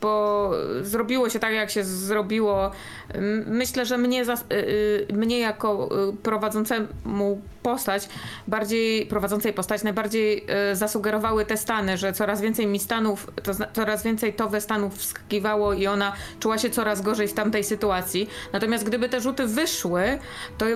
Speaker 5: bo zrobiło się tak, jak się zrobiło. Myślę, że mnie, y, y, mnie jako y, prowadzącemu postać, bardziej prowadzącej postać, najbardziej zasugerowały te stany, że coraz więcej mi stanów, to coraz więcej to we stanów wskakiwało i ona czuła się coraz gorzej w tamtej sytuacji. Natomiast gdyby te rzuty wyszły, to,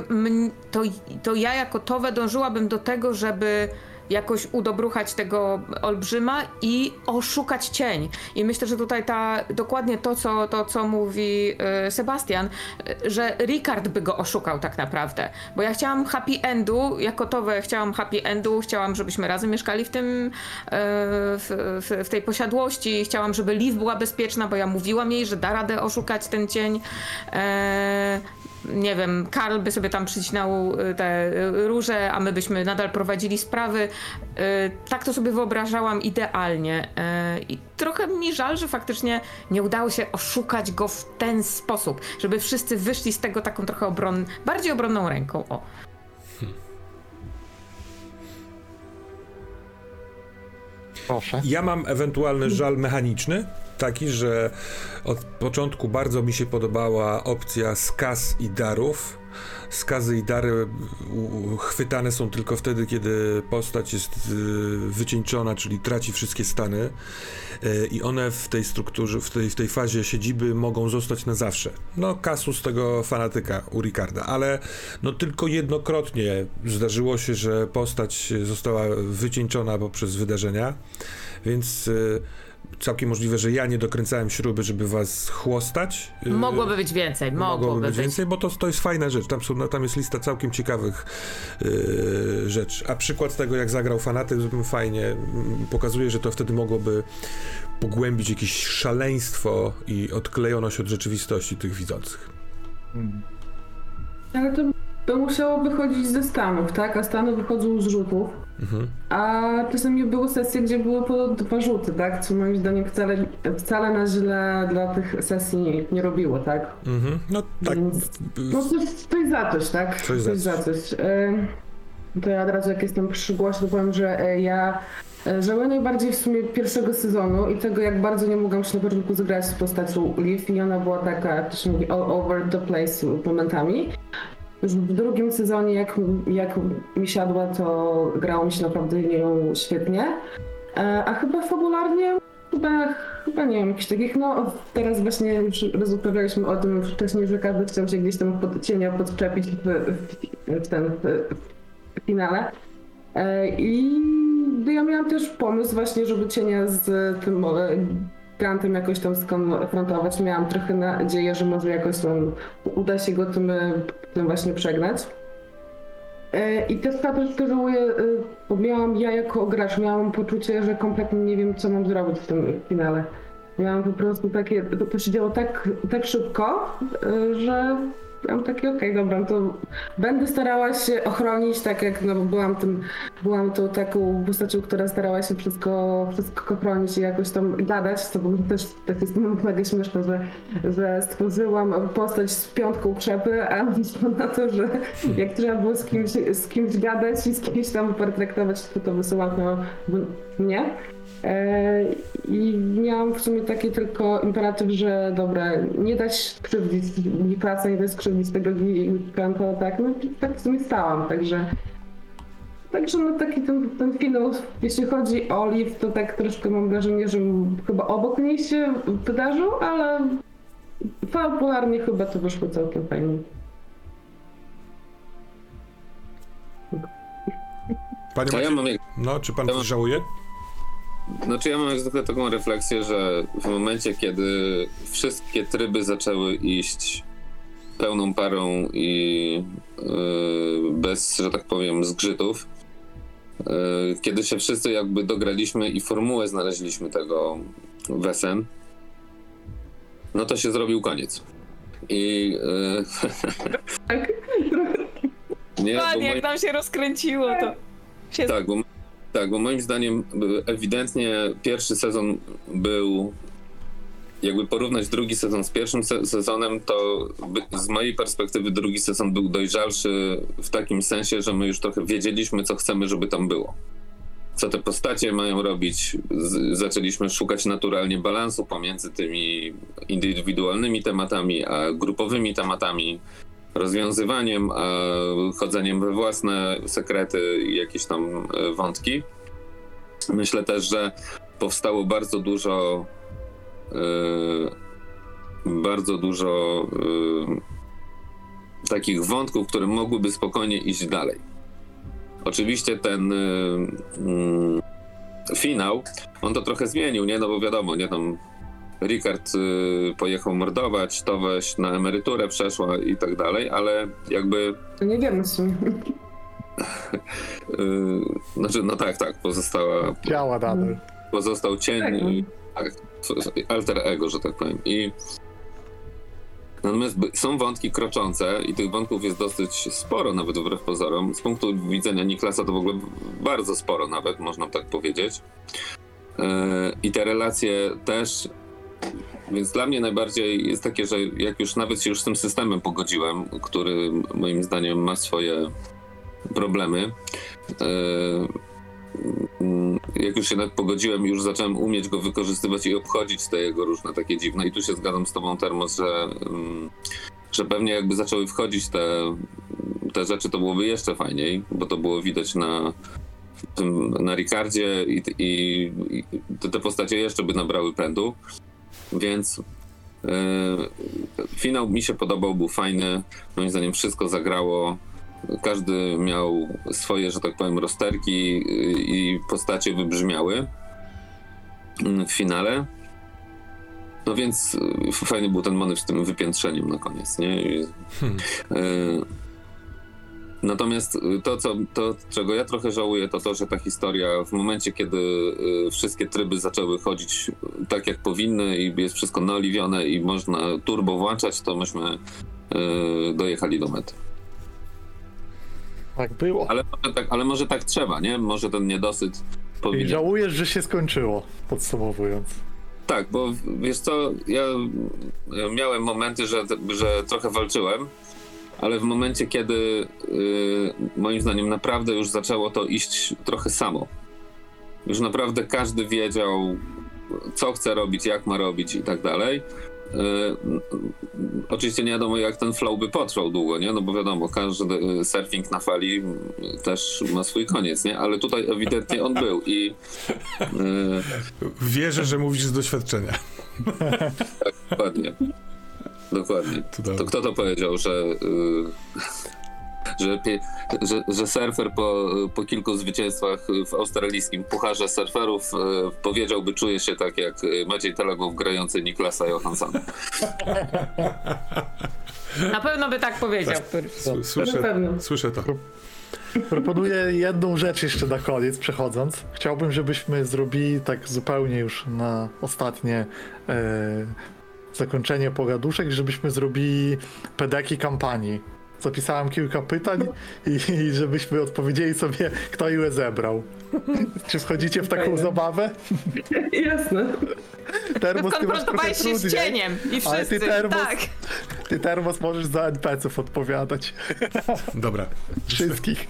Speaker 5: to, to ja jako Towe dążyłabym do tego, żeby jakoś udobruchać tego olbrzyma i oszukać cień. I myślę, że tutaj ta, dokładnie to, co, to, co mówi y, Sebastian, y, że Ricard by go oszukał tak naprawdę. Bo ja chciałam happy endu, jako Towe chciałam happy endu, chciałam, żebyśmy razem mieszkali w tym, y, w, w, w tej posiadłości, chciałam, żeby Liv była bezpieczna, bo ja mówiłam jej, że da radę oszukać ten cień. Nie wiem, Karl by sobie tam przycinał y, te y, róże, a my byśmy nadal prowadzili sprawy. Y, Tak to sobie wyobrażałam idealnie. I trochę mi żal, że faktycznie nie udało się oszukać go w ten sposób, żeby wszyscy wyszli z tego taką trochę obron, bardziej obronną ręką. O.
Speaker 2: Proszę.
Speaker 1: Ja mam ewentualny żal mechaniczny, taki, że od początku bardzo mi się podobała opcja skaz i darów. Skazy i dary chwytane są tylko wtedy, kiedy postać jest y, wycieńczona, czyli traci wszystkie stany y, i one w tej strukturze, w tej, w tej fazie siedziby mogą zostać na zawsze. No, kasus tego fanatyka u Ricarda, ale no tylko jednokrotnie zdarzyło się, że postać została wycieńczona poprzez wydarzenia, więc y, całkiem możliwe, że ja nie dokręcałem śruby, żeby was chłostać. Y,
Speaker 5: Mogłoby być więcej, mogłoby, być.
Speaker 1: więcej, bo to, to jest fajna rzecz. Tam, są, no, tam jest lista całkiem ciekawych yy, rzeczy. A przykład tego, jak zagrał fanatyzm, fajnie mm, pokazuje, że to wtedy mogłoby pogłębić jakieś szaleństwo i odklejoność od rzeczywistości tych widzących.
Speaker 2: Mm.
Speaker 4: Ale to, to musiało wychodzić ze Stanów, tak? A Stany wychodzą z rzutów.
Speaker 1: Mhm.
Speaker 4: A czasami były sesje, gdzie były po dwa rzuty, tak? Co moim zdaniem wcale, wcale na źle dla tych sesji nie robiło, tak?
Speaker 1: Mhm. No tak.
Speaker 4: Więc- No coś, coś za coś, tak?
Speaker 1: Coś za
Speaker 4: za coś. To ja od razu jak jestem przy głosie, to powiem, że e, ja e, żałuję najbardziej w sumie pierwszego sezonu i tego, jak bardzo nie mogłam się na początku zagrać z postacią Liv i ona była taka, to się mówi, all over the place momentami. W drugim sezonie, jak, jak mi siadła, to grało mi się naprawdę nią świetnie. E, A chyba fabularnie Chyba, chyba nie wiem, jakichś takich, no teraz właśnie już rozmawialiśmy o tym wcześniej, że każdy chciał się gdzieś tam pod cienia podczepić w, w, w ten w, w finale. E, I ja miałam też pomysł właśnie, żeby cienia z tym Grantem jakoś tam skonfrontować. Miałam trochę nadzieję, że może jakoś tam uda się go tym, tym właśnie przegnać. E, I też też to żałuję, e, bo miałam, ja jako gracz miałam poczucie, że kompletnie nie wiem, co mam zrobić w tym finale. Miałam po prostu takie, to, to się działo tak, tak szybko, e, że miałam takie, okej, dobra, no to będę starała się ochronić, tak jak no, byłam tym, byłam tą taką postacią, która starała się wszystko, wszystko ochronić i jakoś tam gadać, to było też tak jest (laughs) mega śmieszne, że, że stworzyłam postać z piątką krzepy, a wyszło na to, że jak trzeba było z kimś, z kimś gadać i z kimś tam potraktować, to to wysyłano mnie. E, I miałam w sumie taki tylko imperatyw, że dobra, nie dać krzywdzić Niklasa, nie dać skrzywdzić tego Giganta, tak, no i tak w sumie stałam, także Także no taki ten, ten finał, jeśli chodzi o Olive, to tak troszkę mam wrażenie, że chyba obok niej się wydarzył, ale fabularnie chyba to wyszło całkiem fajnie.
Speaker 1: Panie
Speaker 3: To ja mam
Speaker 1: no, czy pan
Speaker 3: Ja mam-
Speaker 1: żałuje?
Speaker 3: Znaczy ja mam jak zwykle taką refleksję, że w momencie, kiedy wszystkie tryby zaczęły iść pełną parą i yy, bez, że tak powiem, zgrzytów, yy, kiedy się wszyscy jakby dograliśmy i formułę znaleźliśmy tego wesen, no to się zrobił koniec. I yy, (laughs)
Speaker 4: Tak.
Speaker 3: nie, moi-
Speaker 5: jak nam się rozkręciło, to się
Speaker 3: tak, bo, tak, bo moim zdaniem y, ewidentnie pierwszy sezon był. Jakby porównać drugi sezon z pierwszym se sezonem, to z mojej perspektywy drugi sezon był dojrzalszy w takim sensie, że my już trochę wiedzieliśmy, co chcemy, żeby tam było. Co te postacie mają robić. Z, zaczęliśmy szukać naturalnie balansu pomiędzy tymi indywidualnymi tematami, a grupowymi tematami rozwiązywaniem, a chodzeniem we własne sekrety i jakieś tam e, wątki. Myślę też, że powstało bardzo dużo e, bardzo dużo e, takich wątków, które mogłyby spokojnie iść dalej. Oczywiście ten e, mm, finał, on to trochę zmienił, nie? No bo wiadomo, nie tam Ricard y, pojechał mordować, to weź na emeryturę przeszła i tak dalej, ale jakby.
Speaker 4: To nie wiemy w sumie. (laughs)
Speaker 3: Y, znaczy, no tak, tak, pozostała,
Speaker 2: Działa nadal.
Speaker 3: pozostał cień,
Speaker 4: Tak,
Speaker 3: alter ego, że tak powiem. I natomiast są wątki kroczące i tych wątków jest dosyć sporo, nawet wbrew pozorom. Z punktu widzenia Niklasa to w ogóle bardzo sporo, nawet można tak powiedzieć. Y, I te relacje też Więc dla mnie najbardziej jest takie, że jak już nawet się już z tym systemem pogodziłem, który moim zdaniem ma swoje problemy, e, jak już się nawet pogodziłem, już zacząłem umieć go wykorzystywać i obchodzić te jego różne takie dziwne. I tu się zgadzam z tobą, Termos, że, mm, że pewnie jakby zaczęły wchodzić te, te rzeczy, to byłoby jeszcze fajniej, bo to było widać na, na Ricardzie i, i, i te postacie jeszcze by nabrały pędu. Więc e, finał mi się podobał, był fajny. Moim zdaniem wszystko zagrało. Każdy miał swoje, że tak powiem, rozterki y, i postacie wybrzmiały mm, w finale. No więc y, fajny był ten motyw z tym wypiętrzeniem na koniec, nie? I,
Speaker 1: Hmm.
Speaker 3: y, Natomiast y, to, co, to, czego ja trochę żałuję, to to, że ta historia w momencie, kiedy y, wszystkie tryby zaczęły chodzić tak, jak powinny i jest wszystko naoliwione i można turbo włączać, to myśmy y, dojechali do mety.
Speaker 2: Tak było.
Speaker 3: Ale, może tak, ale może tak trzeba, nie? Może ten niedosyt
Speaker 2: I
Speaker 3: powinien...
Speaker 2: żałujesz, że się skończyło, podsumowując.
Speaker 3: Tak, bo wiesz co, ja ja miałem momenty, że, że trochę walczyłem, ale w momencie, kiedy y, moim zdaniem naprawdę już zaczęło to iść trochę samo. Już naprawdę każdy wiedział, co chce robić, jak ma robić i tak dalej. Y, oczywiście nie wiadomo, jak ten flow by potrwał długo, nie? No bo wiadomo, każdy y, surfing na fali też ma swój koniec, nie? Ale tutaj ewidentnie on był i y,
Speaker 1: Wierzę, że mówisz z doświadczenia.
Speaker 3: Dokładnie. Dokładnie. To kto to powiedział, że, y, (laughs) że, pie, że, że surfer po, po kilku zwycięstwach w australijskim pucharze surferów y, powiedziałby, czuje się tak jak Maciej Telegow grający Niklasa Johanssona. (laughs)
Speaker 5: Na pewno by tak powiedział.
Speaker 4: Na
Speaker 1: Słyszę, słyszę to.
Speaker 2: Proponuję jedną rzecz jeszcze na koniec, przechodząc. Chciałbym, żebyśmy zrobili tak zupełnie już na ostatnie e, zakończenie pogaduszek, żebyśmy zrobili pedeki kampanii. Zapisałem kilka pytań i, i żebyśmy odpowiedzieli sobie, kto ile zebrał. (laughs) Czy wchodzicie w taką
Speaker 4: Fajne.
Speaker 2: zabawę? (laughs)
Speaker 4: Jasne.
Speaker 2: Termos, ty masz trochę
Speaker 5: się z
Speaker 2: trudniej.
Speaker 5: cieniem i
Speaker 2: Ale
Speaker 5: wszyscy.
Speaker 2: ty termos,
Speaker 5: Tak.
Speaker 2: ty termos możesz za NPC-ów odpowiadać. (laughs)
Speaker 1: Dobra.
Speaker 2: Wszystkich.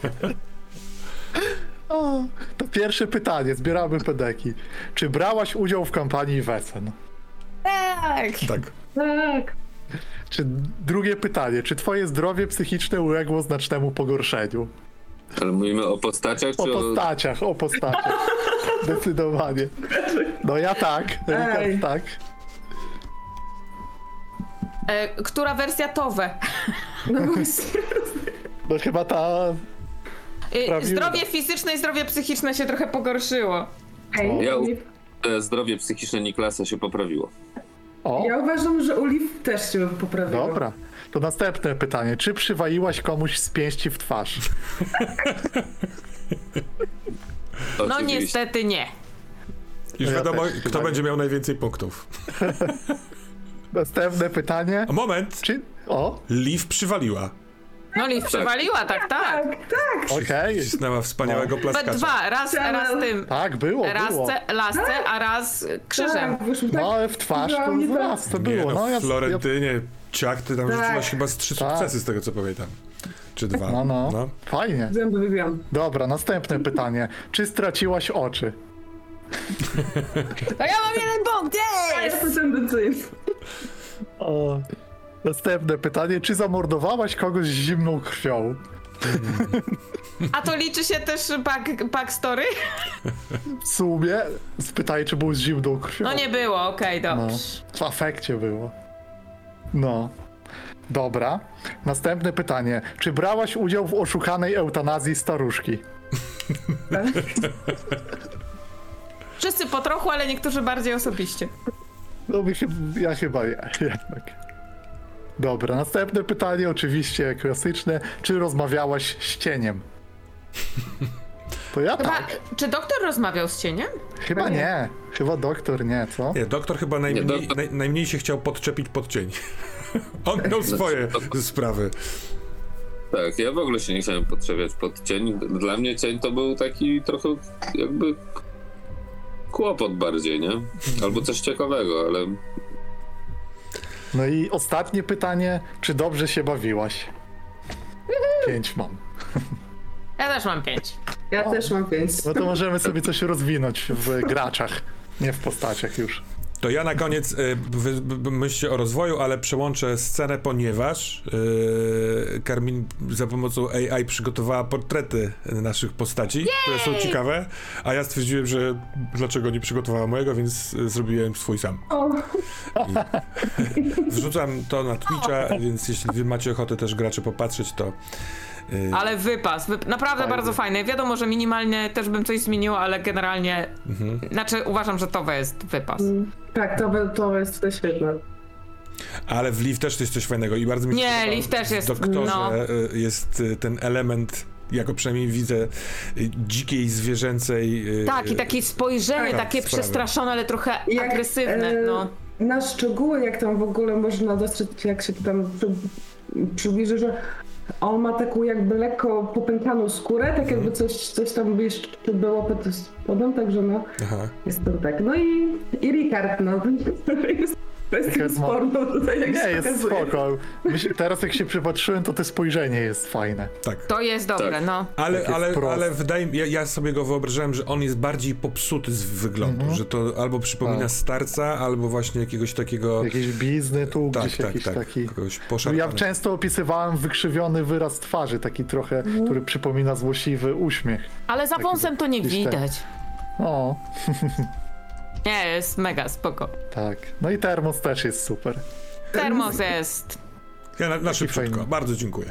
Speaker 2: O, to pierwsze pytanie, zbieramy pedeki. Czy brałaś udział w kampanii Wesen?
Speaker 5: Tak.
Speaker 1: Tak.
Speaker 4: Tak.
Speaker 2: Czy drugie pytanie, czy twoje zdrowie psychiczne uległo znacznemu pogorszeniu?
Speaker 3: Ale mówimy o postaciach,
Speaker 2: O
Speaker 3: czy o...
Speaker 2: postaciach, o postaciach. (laughs) Zdecydowanie. No ja tak, Rikard
Speaker 4: Ej.
Speaker 2: tak.
Speaker 5: E, która wersja Towe?
Speaker 4: No. (laughs)
Speaker 2: No chyba ta...
Speaker 5: E, zdrowie fizyczne i zdrowie psychiczne się trochę pogorszyło.
Speaker 4: Ej,
Speaker 3: Ja- Zdrowie psychiczne Niklasa się poprawiło.
Speaker 2: O,
Speaker 4: ja uważam, że Oliw też się poprawiło.
Speaker 2: dobra. To następne pytanie. Czy przywaliłaś komuś z pięści w twarz? (laughs)
Speaker 5: No niestety nie.
Speaker 1: Już
Speaker 2: Ja
Speaker 1: wiadomo, kto będzie miał najwięcej punktów. (laughs)
Speaker 2: Następne pytanie.
Speaker 1: A moment!
Speaker 2: Czy... O,
Speaker 1: Liv przywaliła.
Speaker 5: No Liv przywaliła, tak, tak.
Speaker 4: Tak, tak.
Speaker 2: okej.
Speaker 1: Cisnęła wspaniałego
Speaker 5: We
Speaker 1: plaskacza.
Speaker 5: dwa, raz, raz tym.
Speaker 2: Tak, było,
Speaker 5: Raz
Speaker 2: było.
Speaker 5: ce- lasce, a raz krzyżem.
Speaker 4: Tak, wyszło tak.
Speaker 2: No ale w twarz to
Speaker 4: tak.
Speaker 2: raz to
Speaker 1: Nie,
Speaker 2: było.
Speaker 1: no,
Speaker 2: No, ja,
Speaker 1: w Florentynie, ciak, ty tam
Speaker 4: Tak.
Speaker 1: rzuciłaś chyba z trzy
Speaker 2: Tak.
Speaker 1: sukcesy z tego co pamiętam. Czy dwa.
Speaker 2: no, no, fajnie.
Speaker 4: Zęby wybiłam.
Speaker 2: Dobra, następne pytanie. Czy straciłaś oczy? (laughs)
Speaker 5: To ja mam jeden punkt,
Speaker 4: Ja
Speaker 5: jest!
Speaker 4: to tendencyjny.
Speaker 2: O. Następne pytanie. Czy zamordowałaś kogoś z zimną krwią?
Speaker 5: A to liczy się też back, backstory?
Speaker 2: W sumie spytaj, czy był z zimną krwią.
Speaker 5: No nie było, okej,
Speaker 2: No,
Speaker 5: dobrze.
Speaker 2: w afekcie było. No. Dobra. Następne pytanie. Czy brałaś udział w oszukanej eutanazji staruszki?
Speaker 5: Wszyscy po trochu, ale niektórzy bardziej osobiście.
Speaker 2: No mi się, ja chyba (laughs) nie, jednak. Dobra, następne pytanie, oczywiście klasyczne. Czy rozmawiałaś z cieniem? (laughs) To ja
Speaker 5: Chyba,
Speaker 2: tak.
Speaker 5: czy doktor rozmawiał z cieniem?
Speaker 2: Chyba nie. Chyba doktor nie, co?
Speaker 1: Nie, doktor chyba najmniej,
Speaker 3: Nie, doktor-
Speaker 1: Naj, najmniej się chciał podczepić pod cień. (laughs) On miał (laughs) swoje sprawy.
Speaker 3: Tak, ja w ogóle się nie chciałem potrzebiać pod cień. Dla mnie cień to był taki trochę jakby kłopot bardziej, nie? Albo coś ciekawego, ale
Speaker 2: No i ostatnie pytanie. Czy dobrze się bawiłaś? Pięć mam.
Speaker 5: Ja też mam pięć.
Speaker 4: Ja też mam pięć.
Speaker 2: No to możemy sobie (laughs) coś rozwinąć w graczach, nie w postaciach już.
Speaker 1: To ja na koniec y, myślcie o rozwoju, ale przełączę scenę, ponieważ y, Karmin za pomocą AI przygotowała portrety naszych postaci, które są ciekawe, a ja stwierdziłem, że dlaczego nie przygotowała mojego, więc y, zrobiłem swój sam.
Speaker 4: O,
Speaker 1: Wrzucam to na Twitcha, więc jeśli wy macie ochotę też gracze popatrzeć, to
Speaker 5: Ale wypas, wyp- naprawdę
Speaker 2: Fajny.
Speaker 5: bardzo fajny. Wiadomo, że minimalnie też bym coś zmienił, ale generalnie, znaczy uważam, że to jest wypas.
Speaker 4: tak, to, to jest to świetne.
Speaker 1: Ale w Liv też jest coś fajnego i bardzo mi się
Speaker 5: Nie,
Speaker 1: podoba
Speaker 5: Liv też
Speaker 1: w
Speaker 5: jest,
Speaker 1: doktorze
Speaker 5: no.
Speaker 1: y, jest y, ten element, jako przynajmniej widzę, y, dzikiej, zwierzęcej... y,
Speaker 5: Tak, i takie spojrzenie,
Speaker 1: Tak,
Speaker 5: takie
Speaker 1: sprawy.
Speaker 5: przestraszone, ale trochę
Speaker 4: Jak,
Speaker 5: agresywne,
Speaker 4: e,
Speaker 5: no.
Speaker 4: Na szczegóły, jak tam w ogóle można dostrzec, jak się tam przy, przybliży, że on ma taką jakby lekko popękaną skórę, tak jakby
Speaker 1: Mhm.
Speaker 4: coś, coś tam jeszcze było pod spodem, także no,
Speaker 1: Aha.
Speaker 4: jest to tak. No i, i Ricard, no, (laughs) kwestią sporną tutaj, jak
Speaker 2: Nie,
Speaker 4: się
Speaker 2: jest
Speaker 4: okazuje.
Speaker 2: spoko. Myśl, teraz jak się przypatrzyłem, to to spojrzenie jest fajne.
Speaker 1: Tak.
Speaker 5: To jest dobre,
Speaker 3: Tak.
Speaker 5: no.
Speaker 1: Ale, ale, ale wydaje mi ja, ja sobie go wyobrażałem, że on jest bardziej popsuty z wyglądu, że to albo przypomina
Speaker 2: Tak.
Speaker 1: starca, albo właśnie jakiegoś takiego...
Speaker 2: Jakieś blizny tu,
Speaker 1: tak,
Speaker 2: gdzieś
Speaker 1: tak,
Speaker 2: jakiś
Speaker 1: tak,
Speaker 2: taki...
Speaker 1: kogoś
Speaker 2: No
Speaker 1: poszarpany.
Speaker 2: ja często opisywałem wykrzywiony wyraz twarzy, taki trochę, który przypomina złośliwy uśmiech.
Speaker 5: Ale za wąsem to nie
Speaker 2: jakiś ten-
Speaker 5: widać.
Speaker 2: O, (laughs)
Speaker 5: Nie, jest mega spoko.
Speaker 2: tak. No i termos też jest super.
Speaker 5: Termos jest.
Speaker 1: Ja na, na szybciutko,
Speaker 2: fajny.
Speaker 1: bardzo dziękuję.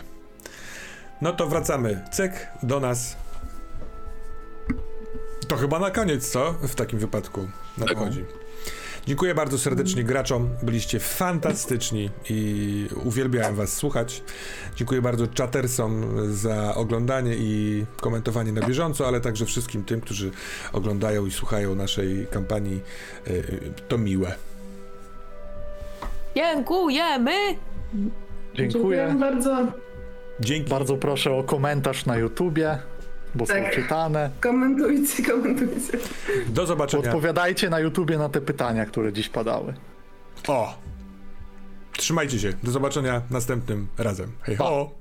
Speaker 1: No to wracamy, cyk, do nas. To chyba na koniec, co? W takim wypadku nadchodzi. Dziękuję bardzo serdecznie graczom, byliście fantastyczni i uwielbiałem was słuchać. Dziękuję bardzo czatersom za oglądanie i komentowanie na bieżąco, ale także wszystkim tym, którzy oglądają i słuchają naszej kampanii. Y, To miłe.
Speaker 5: Dziękujemy!
Speaker 2: Dziękuję.
Speaker 4: bardzo.
Speaker 1: Dzięki.
Speaker 2: Bardzo proszę o komentarz na YouTubie, bo są
Speaker 4: Tak.
Speaker 2: czytane.
Speaker 4: Komentujcie, komentujcie.
Speaker 1: Do zobaczenia.
Speaker 2: Odpowiadajcie na YouTubie na te pytania, które dziś padały.
Speaker 1: O! Trzymajcie się. Do zobaczenia następnym razem. Hej ho!